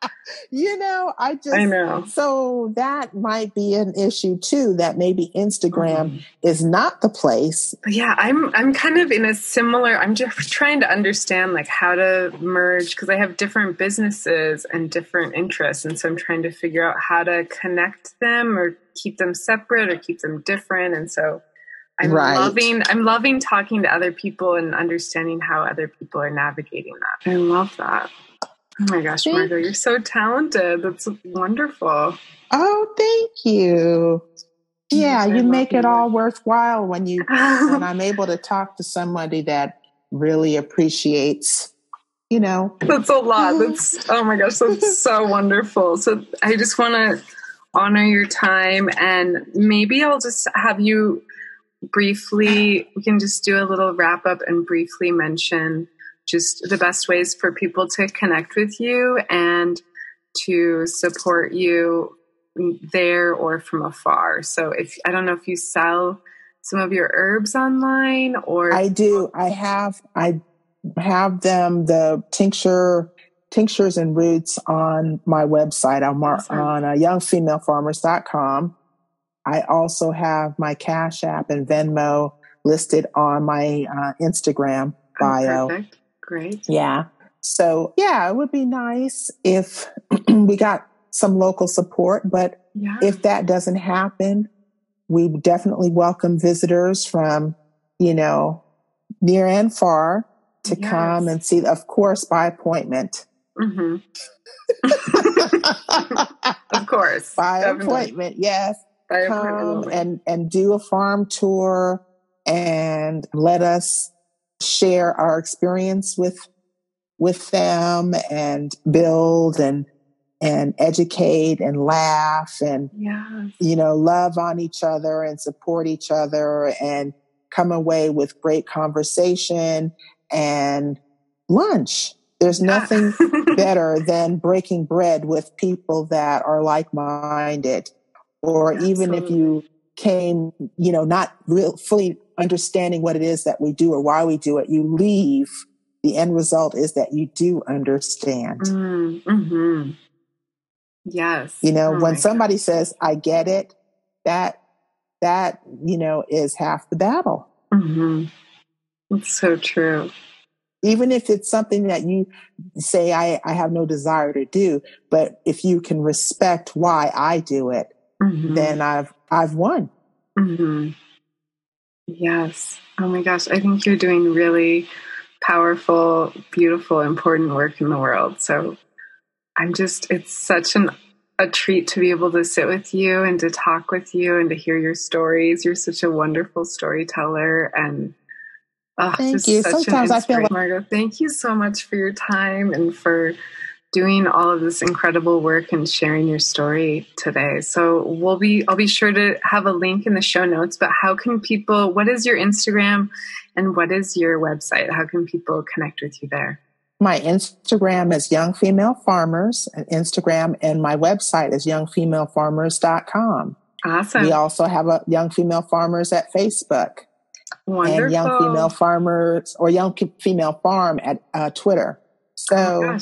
you know, I just I know. So that might be an issue too. That maybe Instagram mm. is not the place. Yeah, I'm I'm kind of in a similar. I'm just trying to understand like how to merge because I have different businesses and different interests, and so I'm trying to figure out how to connect them or keep them separate or keep them different. And so I'm right. loving I'm loving talking to other people and understanding how other people are navigating that. I love that. Oh my gosh, Margot, you're so talented. That's wonderful. Oh, thank you. Yeah, you make it all worthwhile when you when I'm able to talk to somebody that really appreciates, you know. That's a lot. That's oh my gosh, that's so wonderful. So I just want to honor your time and maybe I'll just have you briefly we can just do a little wrap up and briefly mention just the best ways for people to connect with you and to support you there or from afar. So if I don't know if you sell some of your herbs online or I do. I have I have them the tincture tinctures and roots on my website. I'm awesome. on uh, youngfemalefarmers.com. I also have my Cash App and Venmo listed on my uh, Instagram oh, bio. Oh, Great. Yeah. So, yeah, it would be nice if we got some local support, but yeah. if that doesn't happen, we definitely welcome visitors from, you know, near and far to yes. come and see, of course, by appointment. Mm-hmm. of course. By definitely. appointment, yes. By come appointment. and, and do a farm tour and let us share our experience with with them and build and and educate and laugh and yes. you know love on each other and support each other and come away with great conversation and lunch there's nothing better than breaking bread with people that are like-minded or Absolutely. even if you came you know not real fully understanding what it is that we do or why we do it, you leave. The end result is that you do understand. Mm, hmm Yes. You know, oh when somebody God. says, I get it, that, that, you know, is half the battle. Mm-hmm. It's so true. Even if it's something that you say, I, I have no desire to do, but if you can respect why I do it, mm-hmm. then I've, I've won. Mm-hmm. Yes. Oh my gosh. I think you're doing really powerful, beautiful, important work in the world. So I'm just, it's such an, a treat to be able to sit with you and to talk with you and to hear your stories. You're such a wonderful storyteller and oh, thank you. Sometimes I feel like Margot. Thank you so much for your time and for doing all of this incredible work and sharing your story today. So we'll be I'll be sure to have a link in the show notes, but how can people what is your Instagram and what is your website? How can people connect with you there? My Instagram is Young Female Farmers, and Instagram and my website is youngfemalefarmers.com. Awesome. We also have a Young Female Farmers at Facebook. Wonderful. And Young Female Farmers or Young Female Farm at uh, Twitter. So oh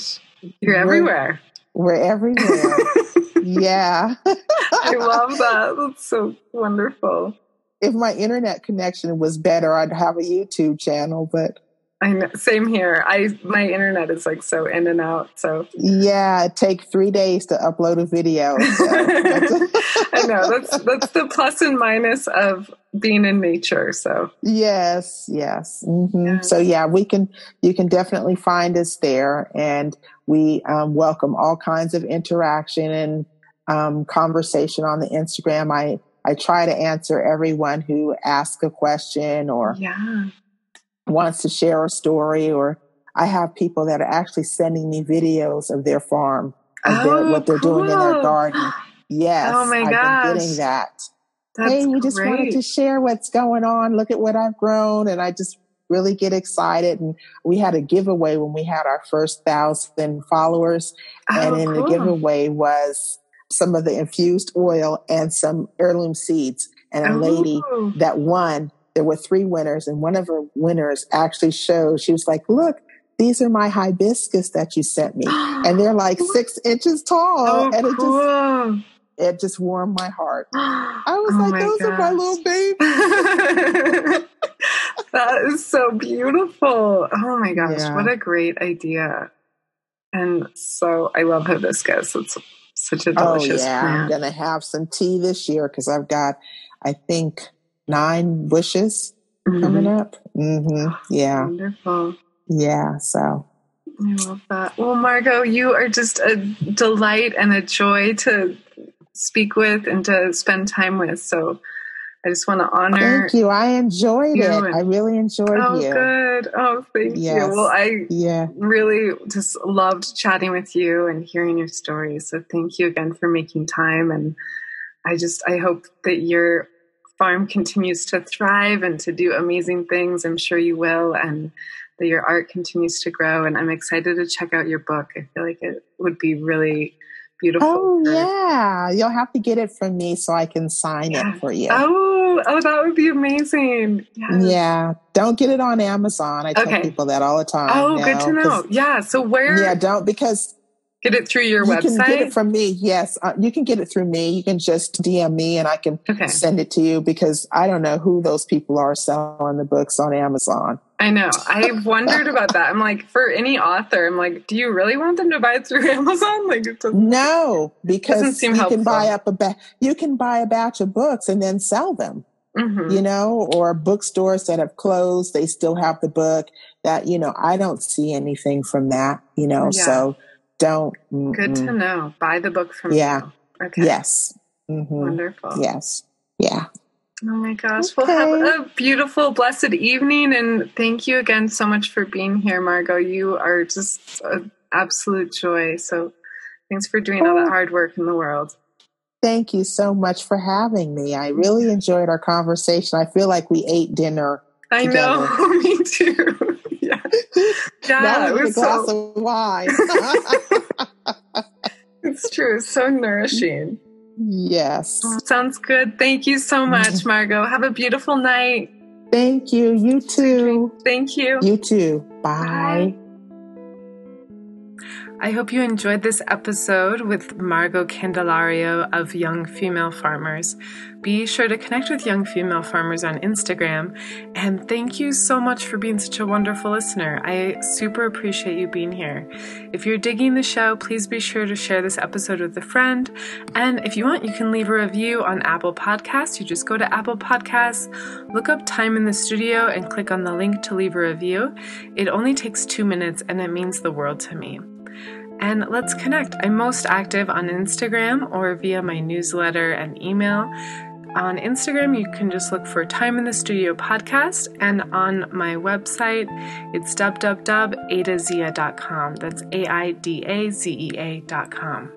you're everywhere. We're, we're everywhere. yeah. I love that. That's so wonderful. If my internet connection was better, I'd have a YouTube channel, but I know, same here. I my internet is like so in and out. So yeah, it takes three days to upload a video. So I know that's that's the plus and minus of being in nature. So yes, yes. Mm-hmm. Yeah. So yeah, we can. You can definitely find us there, and we um, welcome all kinds of interaction and um, conversation on the Instagram. I I try to answer everyone who asks a question or yeah wants to share a story or I have people that are actually sending me videos of their farm, of oh, their, what they're cool. doing in their garden. Yes, oh my I've gosh. been getting that. That's hey, we great. just wanted to share what's going on. Look at what I've grown, and I just really get excited. And we had a giveaway when we had our first thousand followers, oh, and in cool. the giveaway was some of the infused oil and some heirloom seeds. And a lady Oh. that won there were three winners, and one of her winners actually showed, she was like, Look, these are my hibiscus that you sent me. And they're like six inches tall. Oh, and it cool. just it just warmed my heart. I was Oh like, those are my little babies. that is so beautiful. Oh my gosh, Yeah. what a great idea. And so I love hibiscus. It's such a delicious Oh delicious yeah, I'm gonna have some tea this year because I've got, I think, nine bushes Mhm. coming up. Mm-hmm. Yeah, Wonderful. yeah. So I love that. Well, Margot, you are just a delight and a joy to speak with and to spend time with. So I just want to honor. thank you. I enjoyed you it. and- I really enjoyed Oh, you. good. Oh, thank Yes. you. Well, I Yeah. really just loved chatting with you and hearing your story. So thank you again for making time. And I just, I hope that your farm continues to thrive and to do amazing things. I'm sure you will. And that your art continues to grow. And I'm excited to check out your book. I feel like it would be really beautiful. Oh yeah, you'll have to get it from me so I can sign Yeah. it for you. Oh, oh, that would be amazing. Yes. Yeah, don't get it on Amazon. I tell people that all the time. Oh, good to know. Yeah. So where Yeah, don't because get it through your you website? can get it from me. Yes, uh, you can get it through me. You can just DM me and I can okay. send it to you because I don't know who those people are selling the books on Amazon. I know. I've wondered about that. I'm like, for any author, I'm like, do you really want them to buy it through Amazon? Like, it doesn't. No, because you can buy helpful. up a ba- you can buy a batch of books and then sell them. Mhm. you know, or bookstores that have closed, they still have the book that, you know, I don't see anything from that, you know, Yeah. so don't. Good to know. Buy the book from Yeah. you. Okay. Yes. hmm Wonderful. Yes. Yeah. Oh my gosh. Well, have a beautiful, blessed evening. And thank you again so much for being here, Margot. You are just an absolute joy. So thanks for doing all Oh. that hard work in the world. Thank you so much for having me. I really enjoyed our conversation. I feel like we ate dinner. I know. Me too. yeah. Yeah. that It was a glass so, of wine. it's true. It's so nourishing. Yes. Sounds good. Thank you so much, mm-hmm. Margot. Have a beautiful night. Thank you. You too. Thank you. You too. Bye. I hope you enjoyed this episode with Margot Candelario of Young Female Farmers. Be sure to connect with Young Female Farmers on Instagram. And thank you so much for being such a wonderful listener. I super appreciate you being here. If you're digging the show, please be sure to share this episode with a friend. And if you want, you can leave a review on Apple Podcasts. You just go to Apple Podcasts, look up Time in the Studio, and click on the link to leave a review. It only takes two minutes and it means the world to me and let's connect. I'm most active on Instagram or via my newsletter and email. On Instagram, you can just look for Time in the Studio podcast, and on my website, it's www.aidazea.com. That's A I D A Z E A.com.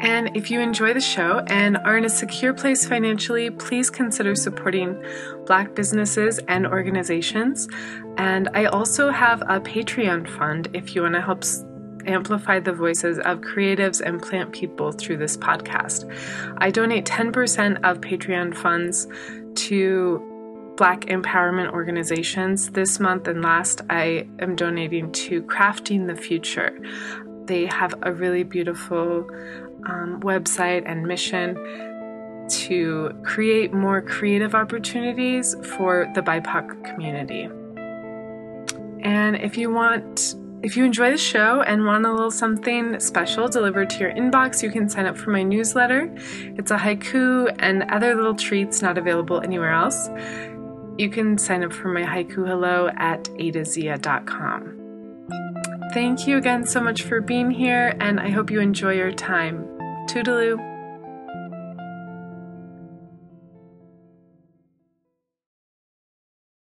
And if you enjoy the show and are in a secure place financially, please consider supporting Black businesses and organizations. And I also have a Patreon fund if you want to help amplify the voices of creatives and plant people through this podcast. I donate 10% of Patreon funds to Black empowerment organizations. This month and last, I am donating to Crafting the Future. They have a really beautiful um, website and mission to create more creative opportunities for the BIPOC community. And if you want if you enjoy the show and want a little something special delivered to your inbox, you can sign up for my newsletter. It's a haiku and other little treats not available anywhere else. You can sign up for my haiku hello at aidazea.com. Thank you again so much for being here, and I hope you enjoy your time. Toodaloo.